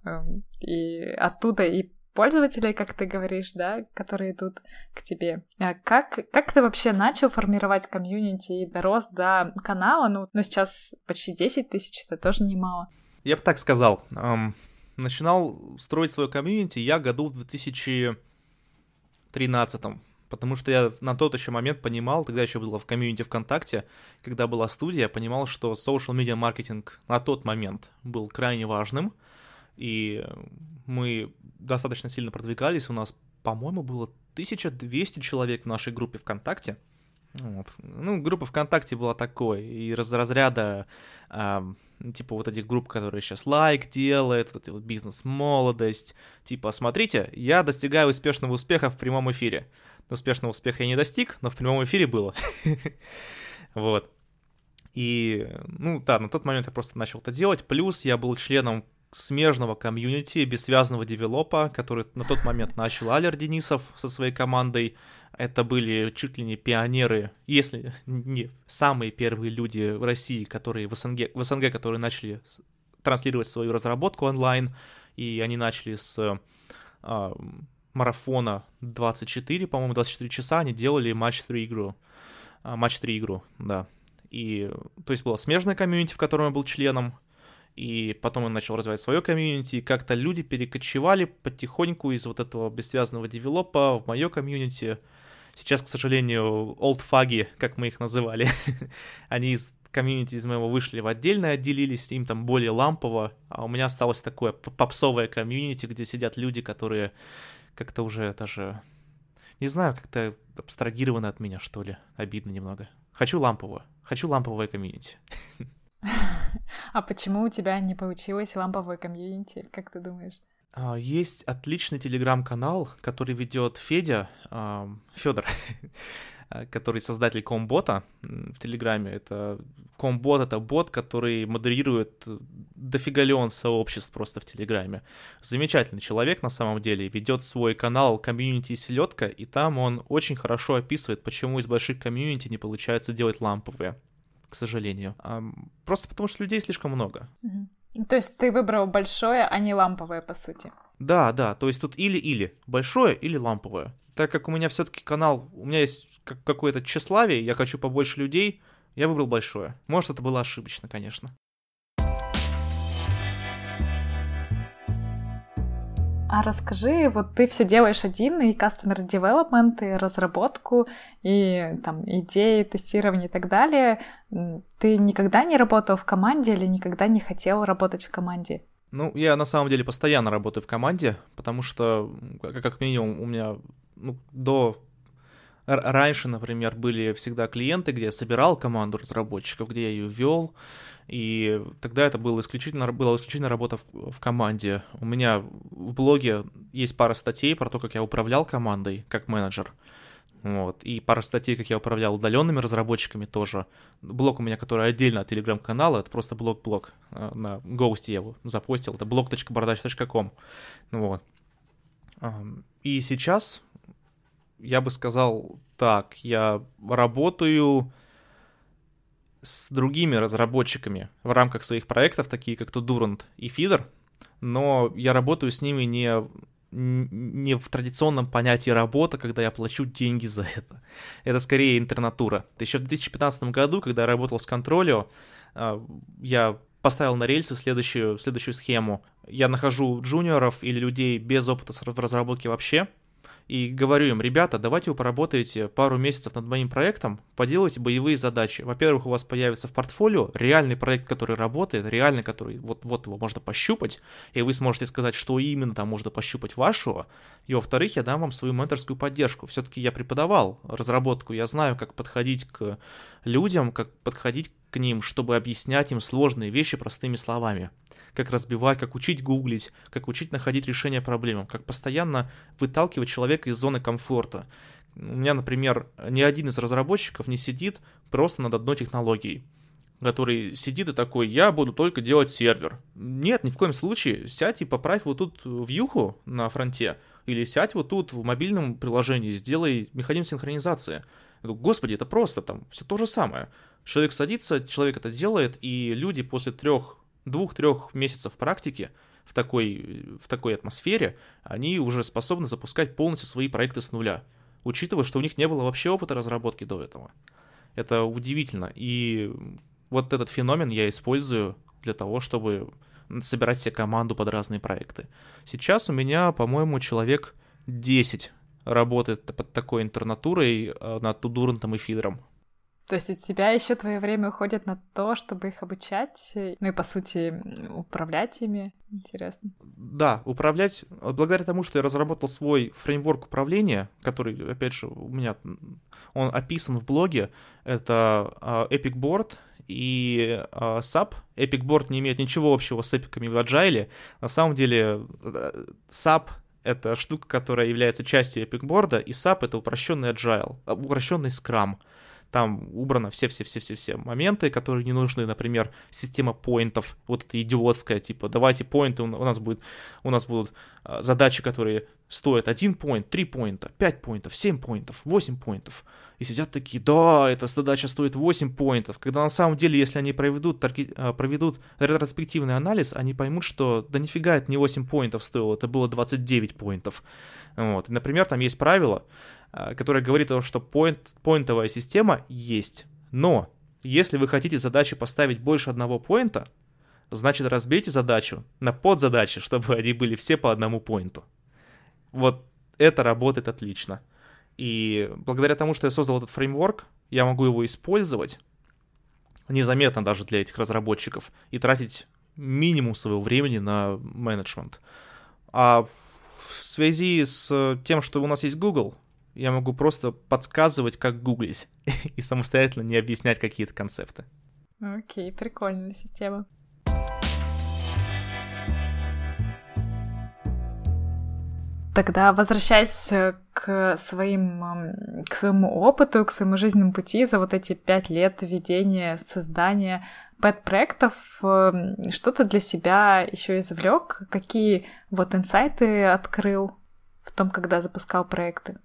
эм, и оттуда и пользователей, как ты говоришь, да, которые идут к тебе. А как, как ты вообще начал формировать комьюнити и дорос до канала? Ну, ну, сейчас почти 10 тысяч, это тоже немало. Я бы так сказал. Эм, начинал строить свое комьюнити я году в 2013 потому что я на тот еще момент понимал, тогда еще было в комьюнити ВКонтакте, когда была студия, понимал, что social media маркетинг на тот момент был крайне важным, и мы достаточно сильно продвигались, у нас, по-моему, было 1200 человек в нашей группе ВКонтакте, вот. Ну, группа ВКонтакте была такой, и из разряда, э, типа, вот этих групп, которые сейчас лайк делает, вот вот бизнес-молодость, типа, смотрите, я достигаю успешного успеха в прямом эфире успешного успеха я не достиг, но в прямом эфире было. Вот. И, ну да, на тот момент я просто начал это делать. Плюс я был членом смежного комьюнити, бессвязного девелопа, который на тот момент начал Алер Денисов со своей командой. Это были чуть ли не пионеры, если не самые первые люди в России, которые в СНГ, в СНГ которые начали транслировать свою разработку онлайн, и они начали с э, марафона 24, по-моему, 24 часа, они делали матч 3 игру, э, матч 3 игру, да. И, то есть, было смежное комьюнити, в котором я был членом, и потом он начал развивать свое комьюнити, и как-то люди перекочевали потихоньку из вот этого бессвязного девелопа в мое комьюнити. Сейчас, к сожалению, олдфаги, как мы их называли, они из комьюнити из моего вышли в отдельное, отделились, им там более лампово, а у меня осталось такое попсовое комьюнити, где сидят люди, которые как-то уже даже, не знаю, как-то абстрагированы от меня, что ли, обидно немного. Хочу лампового, хочу ламповое комьюнити. А почему у тебя не получилось ламповое комьюнити, как ты думаешь? А, есть отличный телеграм-канал, который ведет Федя, Федор, который создатель комбота в Телеграме. Это комбот это бот, который модерирует дофигалион сообществ просто в Телеграме. Замечательный человек на самом деле, ведет свой канал комьюнити селедка, и там он очень хорошо описывает, почему из больших комьюнити не получается делать ламповые к сожалению. Просто потому что людей слишком много. Угу. То есть ты выбрал большое, а не ламповое, по сути. Да, да, то есть тут или-или, большое или ламповое. Так как у меня все-таки канал, у меня есть какое-то тщеславие, я хочу побольше людей, я выбрал большое. Может, это было ошибочно, конечно. А расскажи, вот ты все делаешь один, и customer development, и разработку, и там идеи, тестирование и так далее. Ты никогда не работал в команде или никогда не хотел работать в команде? Ну, я на самом деле постоянно работаю в команде, потому что, как минимум, у меня ну, до Раньше, например, были всегда клиенты, где я собирал команду разработчиков, где я ее вел, и тогда это было исключительно, была исключительно работа в, в команде. У меня в блоге есть пара статей про то, как я управлял командой как менеджер. Вот. И пара статей, как я управлял удаленными разработчиками тоже. Блог у меня, который отдельно от телеграм-канала, это просто блог-блог. Э, на Гоусте я его запостил. Это blog.bardach.com. Вот. И сейчас я бы сказал так, я работаю с другими разработчиками в рамках своих проектов, такие как Tudurant и Feeder, но я работаю с ними не, не в традиционном понятии работа, когда я плачу деньги за это. Это скорее интернатура. Еще в 2015 году, когда я работал с Controlio, а, я поставил на рельсы следующую, следующую схему. Я нахожу джуниоров или людей без опыта в разработке вообще — и говорю им, ребята, давайте вы поработаете пару месяцев над моим проектом, поделайте боевые задачи. Во-первых, у вас появится в портфолио реальный проект, который работает, реальный, который вот, вот его можно пощупать, и вы сможете сказать, что именно там можно пощупать вашего. И во-вторых, я дам вам свою менторскую поддержку. Все-таки я преподавал разработку, я знаю, как подходить к людям, как подходить к ним, чтобы объяснять им сложные вещи простыми словами как разбивать, как учить гуглить, как учить находить решение проблемам, как постоянно выталкивать человека из зоны комфорта. У меня, например, ни один из разработчиков не сидит просто над одной технологией который сидит и такой, я буду только делать сервер. Нет, ни в коем случае. Сядь и поправь вот тут вьюху на фронте, или сядь вот тут в мобильном приложении, сделай механизм синхронизации. Господи, это просто там все то же самое. Человек садится, человек это делает, и люди после трех двух-трех месяцев практики в такой, в такой атмосфере, они уже способны запускать полностью свои проекты с нуля, учитывая, что у них не было вообще опыта разработки до этого. Это удивительно. И вот этот феномен я использую для того, чтобы собирать себе команду под разные проекты. Сейчас у меня, по-моему, человек 10 работает под такой интернатурой э, над Тудурантом и Фидером. То есть у тебя еще твое время уходит на то, чтобы их обучать, ну и по сути управлять ими. Интересно. Да, управлять. Благодаря тому, что я разработал свой фреймворк управления, который, опять же, у меня он описан в блоге, это uh, Epic Board и uh, SAP. Epic Board не имеет ничего общего с эпиками в Agile. На самом деле SAP это штука, которая является частью Epic Board, и SAP это упрощенный Agile, упрощенный Scrum. Там убрано все-все-все-все-все моменты, которые не нужны. Например, система поинтов, вот эта идиотская, типа, давайте поинты, у нас, будет, у нас будут а, задачи, которые стоят 1 поинт, 3 поинта, 5 поинтов, 7 поинтов, 8 поинтов. И сидят такие, да, эта задача стоит 8 поинтов. Когда на самом деле, если они проведут, тарги, а, проведут ретроспективный анализ, они поймут, что да нифига это не 8 поинтов стоило, это было 29 поинтов. Вот. И, например, там есть правило, а, которая говорит о том, что point, поинтовая система есть. Но если вы хотите задачи поставить больше одного поинта, значит разбейте задачу на подзадачи, чтобы они были все по одному поинту. Вот это работает отлично. И благодаря тому, что я создал этот фреймворк, я могу его использовать незаметно даже для этих разработчиков и тратить минимум своего времени на менеджмент. А в связи с тем, что у нас есть Google, я могу просто подсказывать, как гуглить, и самостоятельно не объяснять какие-то концепты. Окей, okay, прикольная система. Тогда возвращаясь к, своим, к своему опыту, к своему жизненному пути за вот эти пять лет ведения, создания пэт-проектов, эм, что то для себя еще извлек? Какие вот инсайты открыл в том, когда запускал проекты?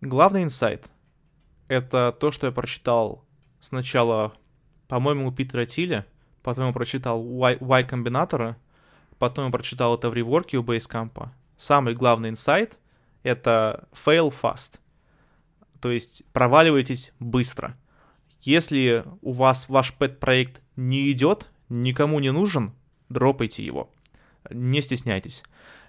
Главный инсайт — это то, что я прочитал сначала, по-моему, у Питера Тиля, потом я прочитал Y, y комбинатора, потом я прочитал это в реворке у Basecamp. Самый главный инсайт — это fail fast, то есть проваливайтесь быстро. Если у вас ваш пэт-проект не идет, никому не нужен, дропайте его. Не стесняйтесь.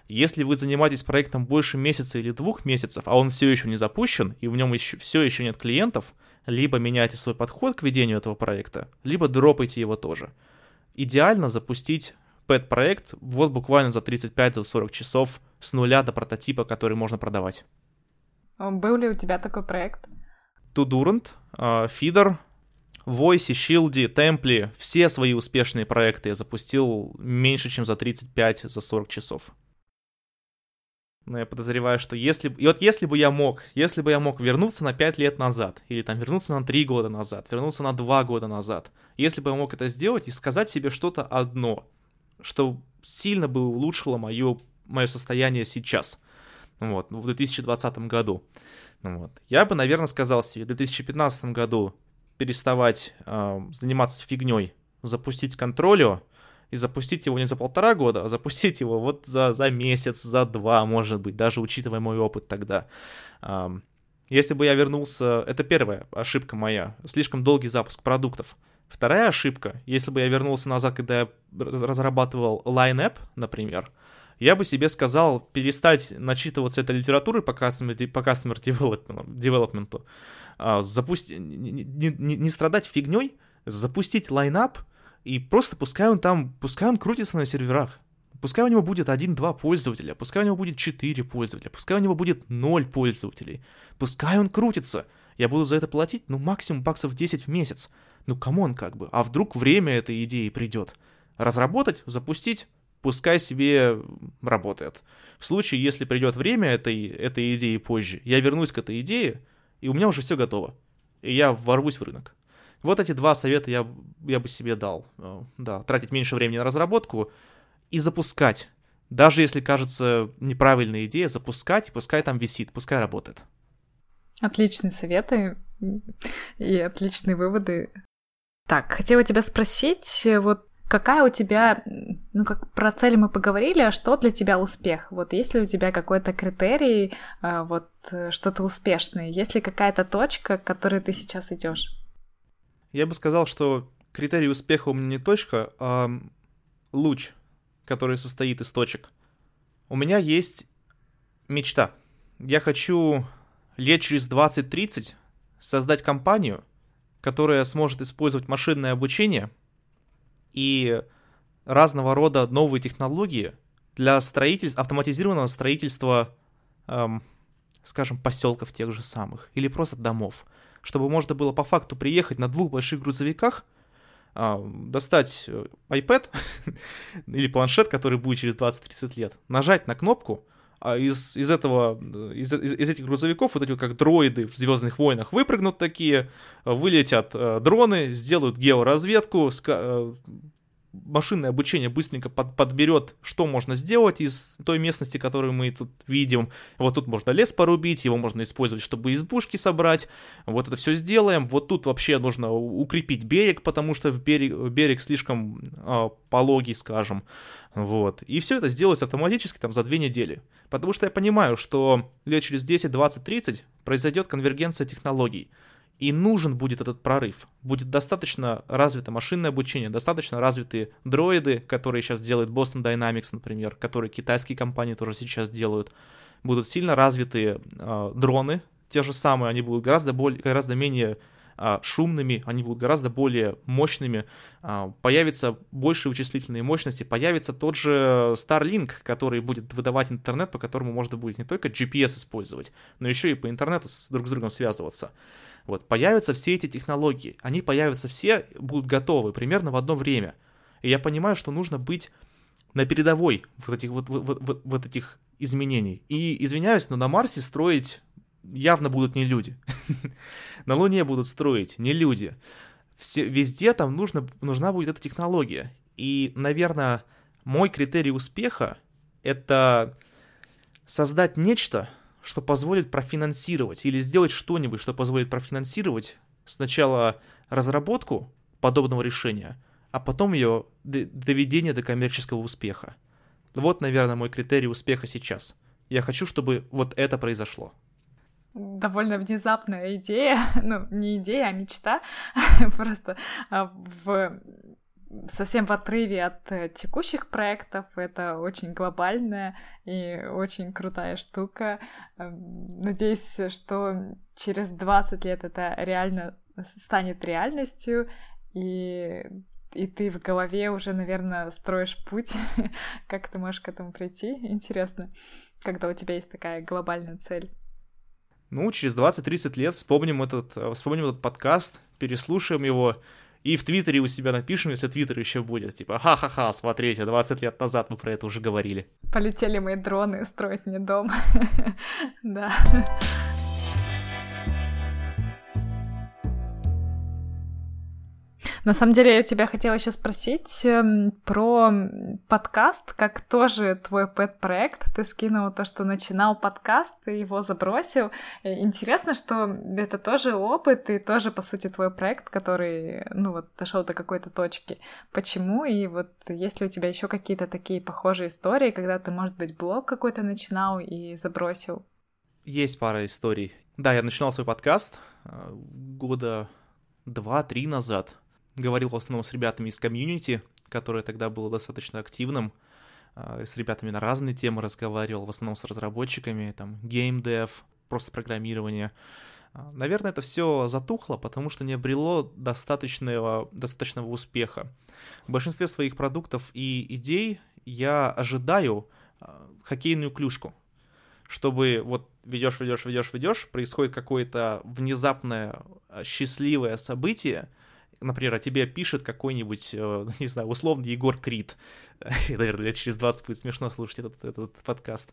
Если вы занимаетесь проектом больше месяца или двух месяцев, а он все еще не запущен, и в нем еще, все еще нет клиентов, либо меняйте свой подход к ведению этого проекта, либо дропайте его тоже. Идеально запустить пэт-проект вот буквально за 35-40 часов с нуля до прототипа, который можно продавать. Был ли у тебя такой проект? Tudurant, Feeder, Voice, Shield, Templi, все свои успешные проекты я запустил меньше, чем за 35-40 за часов. Но я подозреваю, что если... И вот если бы я мог, если бы я мог вернуться на 5 лет назад, или там вернуться на 3 года назад, вернуться на 2 года назад, если бы я мог это сделать и сказать себе что-то одно, что сильно бы улучшило мое, мое состояние сейчас, вот, в 2020 году, вот, я бы, наверное, сказал себе в 2015 году переставать э, заниматься фигней, запустить контролю, и запустить его не за полтора года, а запустить его вот за, за месяц, за два, может быть, даже учитывая мой опыт тогда. Если бы я вернулся... Это первая ошибка моя. Слишком долгий запуск продуктов. Вторая ошибка, если бы я вернулся назад, когда я разрабатывал Line App, например, я бы себе сказал перестать начитываться этой литературой по customer, по customer development, а, запусти, не, не, не страдать фигней, запустить лайнап, и просто пускай он там, пускай он крутится на серверах. Пускай у него будет 1-2 пользователя, пускай у него будет 4 пользователя, пускай у него будет 0 пользователей. Пускай он крутится. Я буду за это платить, ну, максимум баксов 10 в месяц. Ну, come on, как бы. А вдруг время этой идеи придет? Разработать, запустить, пускай себе работает. В случае, если придет время этой, этой идеи позже, я вернусь к этой идее, и у меня уже все готово. И я ворвусь в рынок. Вот эти два совета я, я бы себе дал. Э, да, тратить меньше времени на разработку и запускать. Даже если кажется неправильная идея, запускать, пускай там висит, пускай работает. Отличные советы и отличные выводы. Так, хотела тебя спросить, вот какая у тебя, ну как про цели мы поговорили, а что для тебя успех? Вот есть ли у тебя какой-то критерий, э, вот э, что-то успешное? Есть ли какая-то точка, к которой ты сейчас идешь? Я бы сказал, что критерий успеха у меня не точка, а луч, который состоит из точек. У меня есть мечта. Я хочу лет через 20-30 создать компанию, которая сможет использовать машинное обучение и разного рода новые технологии для строительства, автоматизированного строительства, эм, скажем, поселков тех же самых или просто домов. Чтобы можно было по факту приехать на двух больших грузовиках, достать э, iPad или планшет, который будет через 20-30 лет, нажать на кнопку, а из, из этого, из, из, из этих грузовиков, вот эти как дроиды в Звездных войнах, выпрыгнут такие, вылетят э, дроны, сделают георазведку, ска- э, машинное обучение быстренько под, подберет, что можно сделать из той местности, которую мы тут видим. Вот тут можно лес порубить, его можно использовать, чтобы избушки собрать. Вот это все сделаем. Вот тут вообще нужно укрепить берег, потому что в берег, берег слишком э, пологий, скажем. Вот. И все это сделается автоматически там за две недели. Потому что я понимаю, что лет через 10, 20, 30 произойдет конвергенция технологий и нужен будет этот прорыв. Будет достаточно развито машинное обучение, достаточно развитые дроиды, которые сейчас делает Boston Dynamics, например, которые китайские компании тоже сейчас делают. Будут сильно развитые э, дроны, те же самые, они будут гораздо, более, гораздо менее э, шумными, они будут гораздо более мощными, э, появится больше вычислительной мощности, появится тот же Starlink, который будет выдавать интернет, по которому можно будет не только GPS использовать, но еще и по интернету с, друг с другом связываться. Вот, появятся все эти технологии, они появятся все, будут готовы примерно в одно время. И я понимаю, что нужно быть на передовой вот этих, вот, вот, вот, вот этих изменений. И извиняюсь, но на Марсе строить явно будут не люди. на Луне будут строить не люди. Все, везде там нужно, нужна будет эта технология. И, наверное, мой критерий успеха — это создать нечто, что позволит профинансировать или сделать что-нибудь, что позволит профинансировать сначала разработку подобного решения, а потом ее доведение до коммерческого успеха. Вот, наверное, мой критерий успеха сейчас. Я хочу, чтобы вот это произошло. Довольно внезапная идея, ну, не идея, а мечта. Просто а, в совсем в отрыве от э, текущих проектов. Это очень глобальная и очень крутая штука. Эм, надеюсь, что через 20 лет это реально станет реальностью, и, и ты в голове уже, наверное, строишь путь, как ты можешь к этому прийти. Интересно, когда у тебя есть такая глобальная цель. Ну, через 20-30 лет вспомним этот, э, вспомним этот подкаст, переслушаем его, и в Твиттере у себя напишем, если Твиттер еще будет. Типа, ха-ха-ха, смотрите, 20 лет назад мы про это уже говорили. Полетели мои дроны строить мне дом. Да. На самом деле, я тебя хотела еще спросить эм, про подкаст, как тоже твой пэт-проект. Ты скинул то, что начинал подкаст, ты его забросил. Э, интересно, что это тоже опыт и тоже, по сути, твой проект, который, ну вот, дошел до какой-то точки. Почему? И вот есть ли у тебя еще какие-то такие похожие истории, когда ты, может быть, блог какой-то начинал и забросил? Есть пара историй. Да, я начинал свой подкаст э, года два-три назад говорил в основном с ребятами из комьюнити, которое тогда было достаточно активным, а, с ребятами на разные темы разговаривал, в основном с разработчиками, там, геймдев, просто программирование. А, наверное, это все затухло, потому что не обрело достаточного, достаточного успеха. В большинстве своих продуктов и идей я ожидаю а, хоккейную клюшку, чтобы вот ведешь, ведешь, ведешь, ведешь, происходит какое-то внезапное счастливое событие, например, о тебе пишет какой-нибудь, э, не знаю, условный Егор Крид, наверное, лет через 20 будет смешно слушать этот, этот подкаст,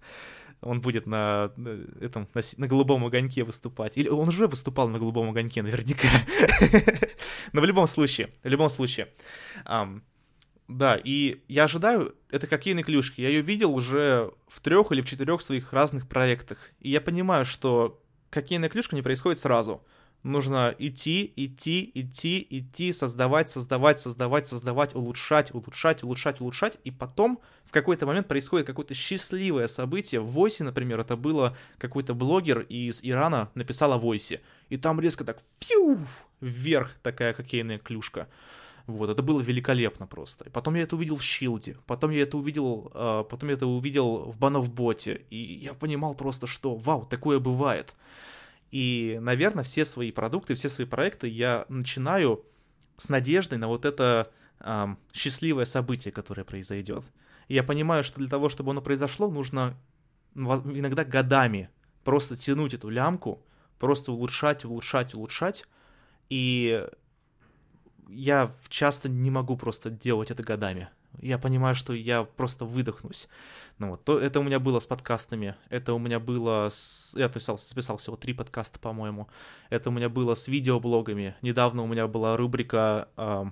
он будет на, этом, на, на голубом огоньке выступать, или он уже выступал на голубом огоньке наверняка, но в любом случае, в любом случае, да, и я ожидаю это хоккейной клюшки, я ее видел уже в трех или в четырех своих разных проектах, и я понимаю, что хоккейная клюшка не происходит сразу, нужно идти, идти, идти, идти, создавать, создавать, создавать, создавать, улучшать, улучшать, улучшать, улучшать, и потом в какой-то момент происходит какое-то счастливое событие. В Войсе, например, это было какой-то блогер из Ирана написал о Войсе, и там резко так фью, вверх такая хоккейная клюшка. Вот, это было великолепно просто. Потом я это увидел в Щилде, потом я это увидел, э, потом я это увидел в Бановботе, и я понимал просто, что вау, такое бывает. И, наверное, все свои продукты, все свои проекты я начинаю с надеждой на вот это эм, счастливое событие, которое произойдет. И я понимаю, что для того, чтобы оно произошло, нужно иногда годами просто тянуть эту лямку, просто улучшать, улучшать, улучшать. И я часто не могу просто делать это годами. Я понимаю, что я просто выдохнусь. Ну вот, то, это у меня было с подкастами, это у меня было с... Я писал, записал всего три подкаста, по-моему. Это у меня было с видеоблогами. Недавно у меня была рубрика, э,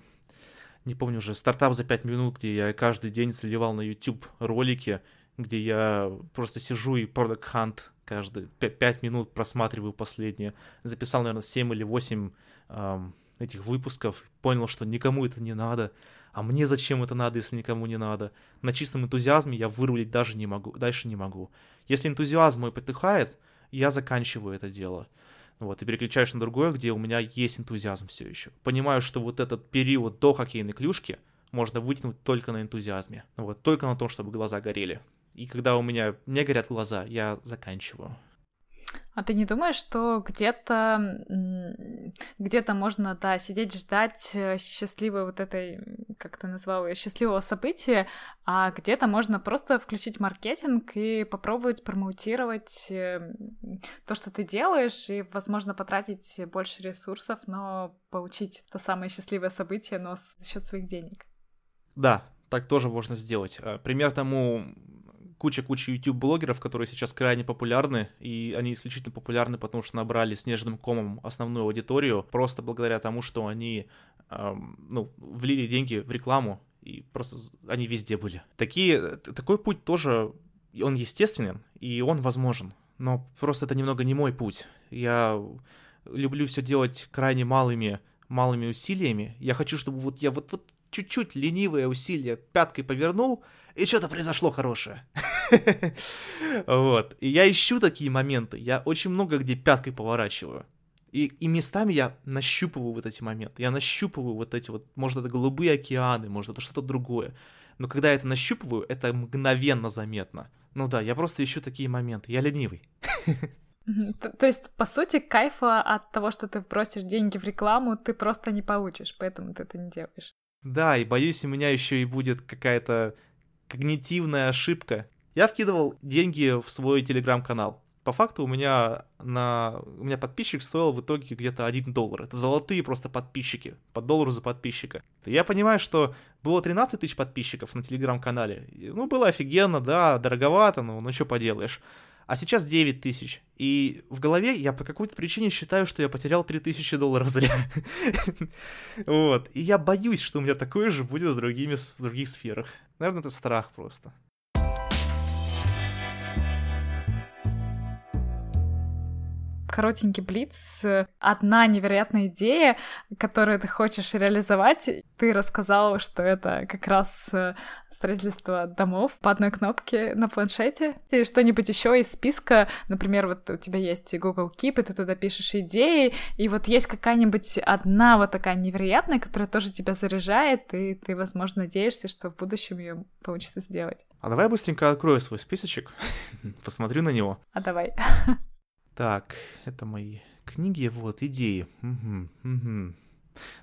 не помню уже, «Стартап за пять минут», где я каждый день заливал на YouTube ролики, где я просто сижу и Product Hunt каждые 5 минут просматриваю последние. Записал, наверное, 7 или 8 эм, этих выпусков, понял, что никому это не надо, а мне зачем это надо, если никому не надо? На чистом энтузиазме я вырулить даже не могу, дальше не могу. Если энтузиазм мой потыхает, я заканчиваю это дело. Вот, и переключаешь на другое, где у меня есть энтузиазм все еще. Понимаю, что вот этот период до хоккейной клюшки можно вытянуть только на энтузиазме. Вот, только на том, чтобы глаза горели. И когда у меня не горят глаза, я заканчиваю. А ты не думаешь, что где-то где-то можно, да, сидеть ждать э, счастливой вот этой, как ты назвал ее, счастливого события, а где-то можно просто включить маркетинг и попробовать промоутировать э, то, что ты делаешь, и, возможно, потратить больше ресурсов, но получить то самое счастливое событие, но за счет своих денег. Да, так тоже можно сделать. Э, пример тому куча-куча YouTube-блогеров, которые сейчас крайне популярны, и они исключительно популярны, потому что набрали снежным комом основную аудиторию, просто благодаря тому, что они, эм, ну, влили деньги в рекламу, и просто они везде были. Такие, такой путь тоже, он естественен, и он возможен, но просто это немного не мой путь. Я люблю все делать крайне малыми, малыми усилиями. Я хочу, чтобы вот я вот, вот чуть-чуть ленивое усилие пяткой повернул, и что-то произошло хорошее. Вот. И я ищу такие моменты. Я очень много где пяткой поворачиваю. И, и местами я нащупываю вот эти моменты. Я нащупываю вот эти вот, может, это голубые океаны, может, это что-то другое. Но когда я это нащупываю, это мгновенно заметно. Ну да, я просто ищу такие моменты. Я ленивый. То, есть, по сути, кайфа от того, что ты вбросишь деньги в рекламу, ты просто не получишь, поэтому ты это не делаешь. Да, и боюсь, у меня еще и будет какая-то когнитивная ошибка. Я вкидывал деньги в свой телеграм-канал. По факту у меня на у меня подписчик стоил в итоге где-то 1 доллар. Это золотые просто подписчики, по доллару за подписчика. Я понимаю, что было 13 тысяч подписчиков на телеграм-канале. Ну, было офигенно, да, дороговато, но ну что поделаешь. А сейчас 9 тысяч. И в голове я по какой-то причине считаю, что я потерял 3 тысячи долларов зря. Вот. И я боюсь, что у меня такое же будет в других сферах. Наверное, это страх просто. Коротенький блиц. Одна невероятная идея, которую ты хочешь реализовать. Ты рассказал, что это как раз э, строительство домов по одной кнопке на планшете. И что-нибудь еще из списка, например, вот у тебя есть Google Keep, и ты туда пишешь идеи, и вот есть какая-нибудь одна вот такая невероятная, которая тоже тебя заряжает, и ты, возможно, надеешься, что в будущем ее получится сделать. А давай я быстренько открою свой списочек, посмотрю на него. А давай. Так, это мои книги, вот, идеи. Угу, угу.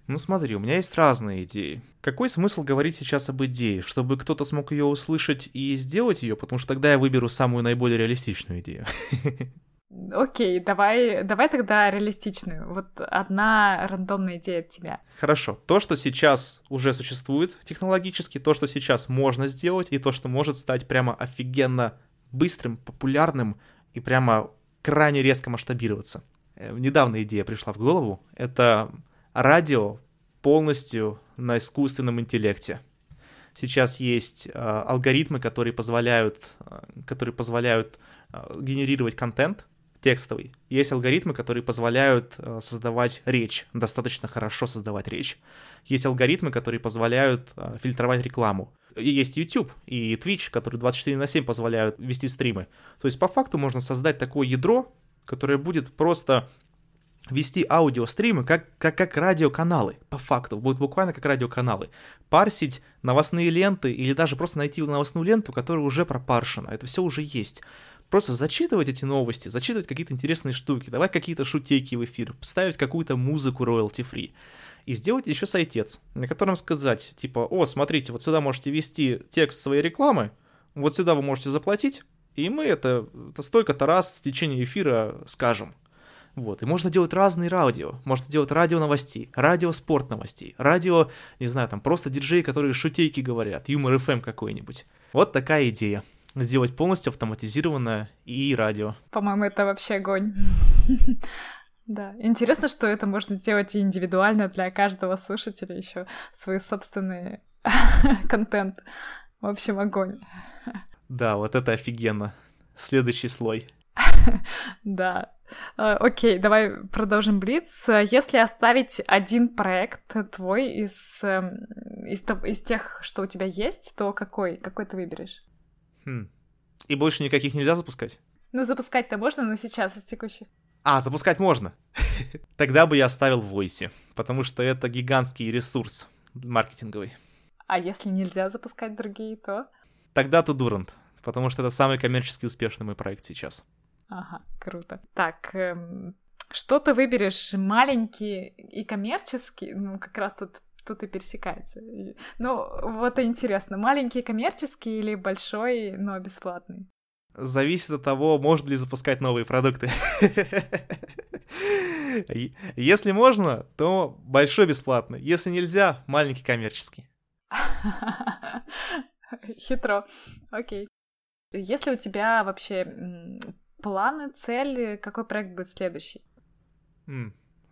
Ну смотри, у меня есть разные идеи. Какой смысл говорить сейчас об идее? Чтобы кто-то смог ее услышать и сделать ее, потому что тогда я выберу самую наиболее реалистичную идею. Окей, давай, давай тогда реалистичную. Вот одна рандомная идея от тебя. Хорошо. То, что сейчас уже существует технологически, то, что сейчас можно сделать, и то, что может стать прямо офигенно быстрым, популярным и прямо крайне резко масштабироваться. Э, недавно идея пришла в голову. Это радио полностью на искусственном интеллекте. Сейчас есть э, алгоритмы, которые позволяют, э, которые позволяют генерировать контент текстовый. Есть алгоритмы, которые позволяют создавать речь, достаточно хорошо создавать речь. Есть алгоритмы, которые позволяют фильтровать рекламу. Есть YouTube и Twitch, которые 24 на 7 позволяют вести стримы. То есть по факту можно создать такое ядро, которое будет просто вести аудиостримы как, как, как радиоканалы, по факту, будет буквально как радиоканалы. Парсить новостные ленты или даже просто найти новостную ленту, которая уже пропаршена. Это все уже есть. Просто зачитывать эти новости, зачитывать какие-то интересные штуки, давать какие-то шутейки в эфир, ставить какую-то музыку royalty-free и сделать еще сайтец, на котором сказать, типа, о, смотрите, вот сюда можете ввести текст своей рекламы, вот сюда вы можете заплатить, и мы это, это столько-то раз в течение эфира скажем. Вот, и можно делать разные радио. Можно делать радио новостей, радио спорт новостей, радио, не знаю, там просто диджеи, которые шутейки говорят, юмор FM какой-нибудь. Вот такая идея. Сделать полностью автоматизированное и радио. По-моему, это вообще огонь. Да, интересно, что это можно сделать и индивидуально для каждого слушателя еще свой собственный контент. В общем, огонь. Да, вот это офигенно. Следующий слой. Да. Э, окей, давай продолжим Блиц. Если оставить один проект твой из, эм, из, из тех, что у тебя есть, то какой? Какой ты выберешь? Хм. И больше никаких нельзя запускать? Ну, запускать-то можно, но сейчас из текущих. А, запускать можно. Тогда бы я оставил в Voice, потому что это гигантский ресурс маркетинговый. А если нельзя запускать другие, то? Тогда Тудурант, потому что это самый коммерчески успешный мой проект сейчас. Ага, круто. Так, эм, что ты выберешь, маленький и коммерческий? Ну, как раз тут тут и пересекается. Ну, вот интересно, маленький коммерческий или большой, но бесплатный? Зависит от того, можно ли запускать новые продукты. Если можно, то большой бесплатный. Если нельзя, маленький коммерческий. Хитро. Окей. Если у тебя вообще планы, цели, какой проект будет следующий?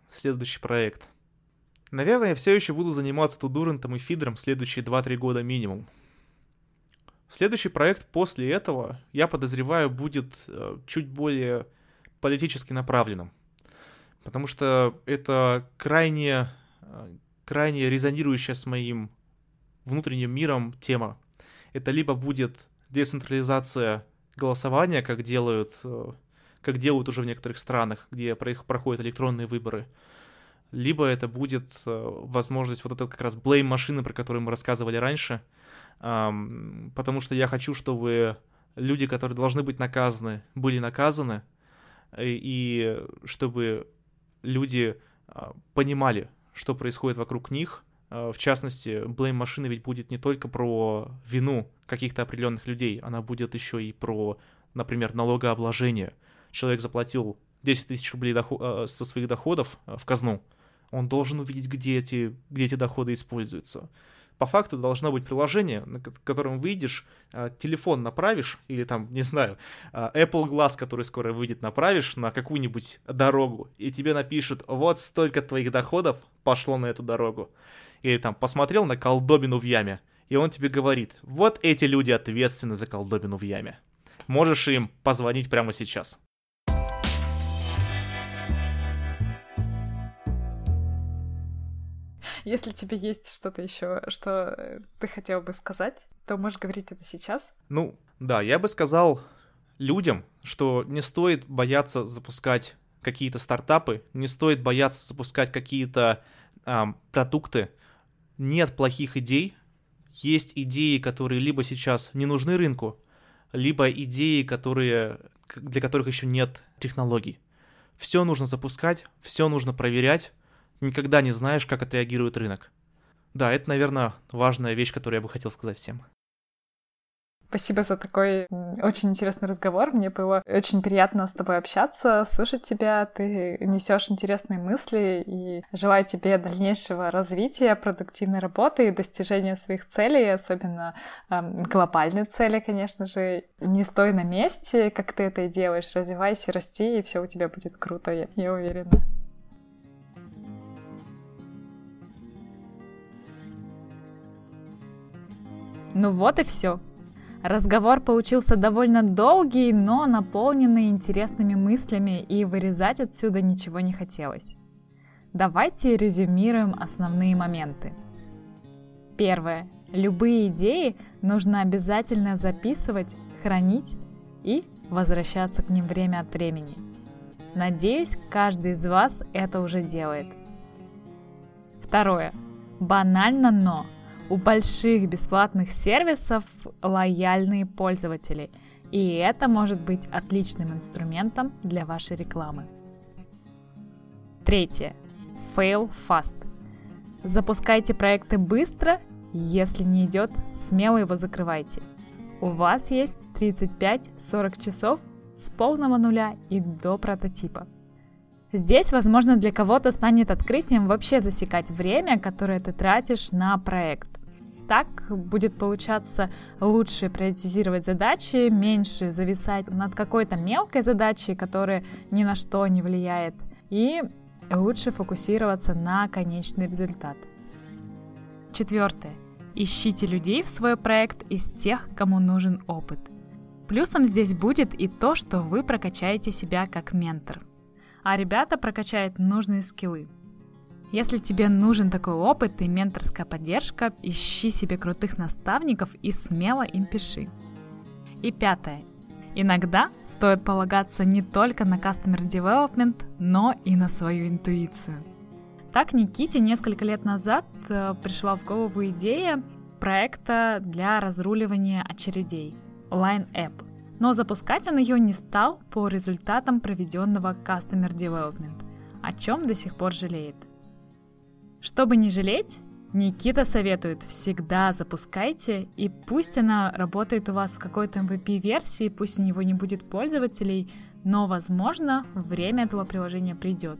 Следующий проект. Наверное, я все еще буду заниматься Тудурантом и Фидером следующие 2-3 года минимум. Следующий проект после этого, я подозреваю, будет э, чуть более политически направленным. Потому что это крайне, э, крайне резонирующая с моим внутренним миром тема. Это либо будет децентрализация голосования, как делают, э, как делают уже в некоторых странах, где проходят электронные выборы, либо это будет возможность вот этой как раз блейм машины, про которую мы рассказывали раньше, потому что я хочу, чтобы люди, которые должны быть наказаны, были наказаны, и чтобы люди а, понимали, что происходит вокруг них, а, в частности, Blame машина ведь будет не только про вину каких-то определенных людей, она будет еще и про, например, налогообложение. Человек заплатил 10 тысяч рублей доход, а, со своих доходов в казну, он должен увидеть, где эти, где эти доходы используются. По факту должно быть приложение, на котором выйдешь, телефон направишь, или там, не знаю, Apple Glass, который скоро выйдет, направишь на какую-нибудь дорогу, и тебе напишут, вот столько твоих доходов пошло на эту дорогу или там посмотрел на колдобину в яме, и он тебе говорит, вот эти люди ответственны за колдобину в яме. Можешь им позвонить прямо сейчас. Если тебе есть что-то еще, что ты хотел бы сказать, то можешь говорить это сейчас. Ну, да, я бы сказал людям, что не стоит бояться запускать какие-то стартапы, не стоит бояться запускать какие-то эм, продукты, нет плохих идей, есть идеи, которые либо сейчас не нужны рынку, либо идеи, которые, для которых еще нет технологий. Все нужно запускать, все нужно проверять, никогда не знаешь, как отреагирует рынок. Да, это, наверное, важная вещь, которую я бы хотел сказать всем. Спасибо за такой очень интересный разговор. Мне было очень приятно с тобой общаться, слушать тебя. Ты несешь интересные мысли и желаю тебе дальнейшего развития, продуктивной работы и достижения своих целей, особенно э, глобальные цели, конечно же. Не стой на месте, как ты это и делаешь. Развивайся, расти, и все у тебя будет круто, я, я уверена. Ну вот и все. Разговор получился довольно долгий, но наполненный интересными мыслями, и вырезать отсюда ничего не хотелось. Давайте резюмируем основные моменты. Первое. Любые идеи нужно обязательно записывать, хранить и возвращаться к ним время от времени. Надеюсь, каждый из вас это уже делает. Второе. Банально, но у больших бесплатных сервисов лояльные пользователи, и это может быть отличным инструментом для вашей рекламы. Третье. Fail fast. Запускайте проекты быстро, если не идет, смело его закрывайте. У вас есть 35-40 часов с полного нуля и до прототипа. Здесь, возможно, для кого-то станет открытием вообще засекать время, которое ты тратишь на проект. Так будет получаться лучше приоритизировать задачи, меньше зависать над какой-то мелкой задачей, которая ни на что не влияет, и лучше фокусироваться на конечный результат. Четвертое. Ищите людей в свой проект из тех, кому нужен опыт. Плюсом здесь будет и то, что вы прокачаете себя как ментор, а ребята прокачают нужные скиллы. Если тебе нужен такой опыт и менторская поддержка, ищи себе крутых наставников и смело им пиши. И пятое. Иногда стоит полагаться не только на Customer Development, но и на свою интуицию. Так Никите несколько лет назад э, пришла в голову идея проекта для разруливания очередей – Line App. Но запускать он ее не стал по результатам проведенного Customer Development, о чем до сих пор жалеет. Чтобы не жалеть, Никита советует всегда запускайте, и пусть она работает у вас в какой-то MVP-версии, пусть у него не будет пользователей, но, возможно, время этого приложения придет.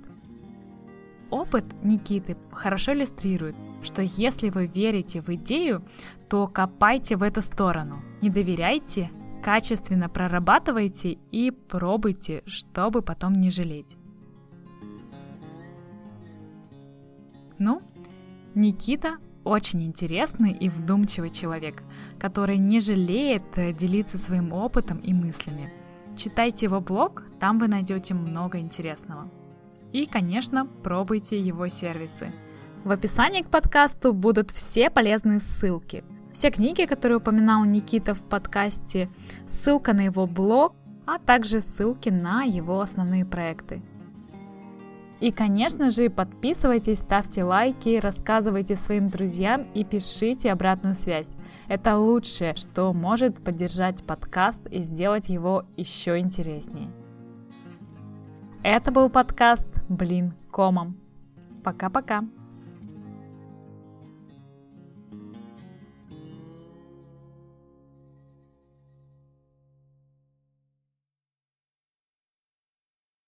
Опыт Никиты хорошо иллюстрирует, что если вы верите в идею, то копайте в эту сторону. Не доверяйте, качественно прорабатывайте и пробуйте, чтобы потом не жалеть. Ну, Никита очень интересный и вдумчивый человек, который не жалеет э, делиться своим опытом и мыслями. Читайте его блог, там вы найдете много интересного. И, конечно, пробуйте его сервисы. В описании к подкасту будут все полезные ссылки. Все книги, которые упоминал Никита в подкасте, ссылка на его блог, а также ссылки на его основные проекты. И, конечно же, подписывайтесь, ставьте лайки, рассказывайте своим друзьям и пишите обратную связь. Это лучшее, что может поддержать подкаст и сделать его еще интереснее. Это был подкаст «Блин, комом». Пока-пока.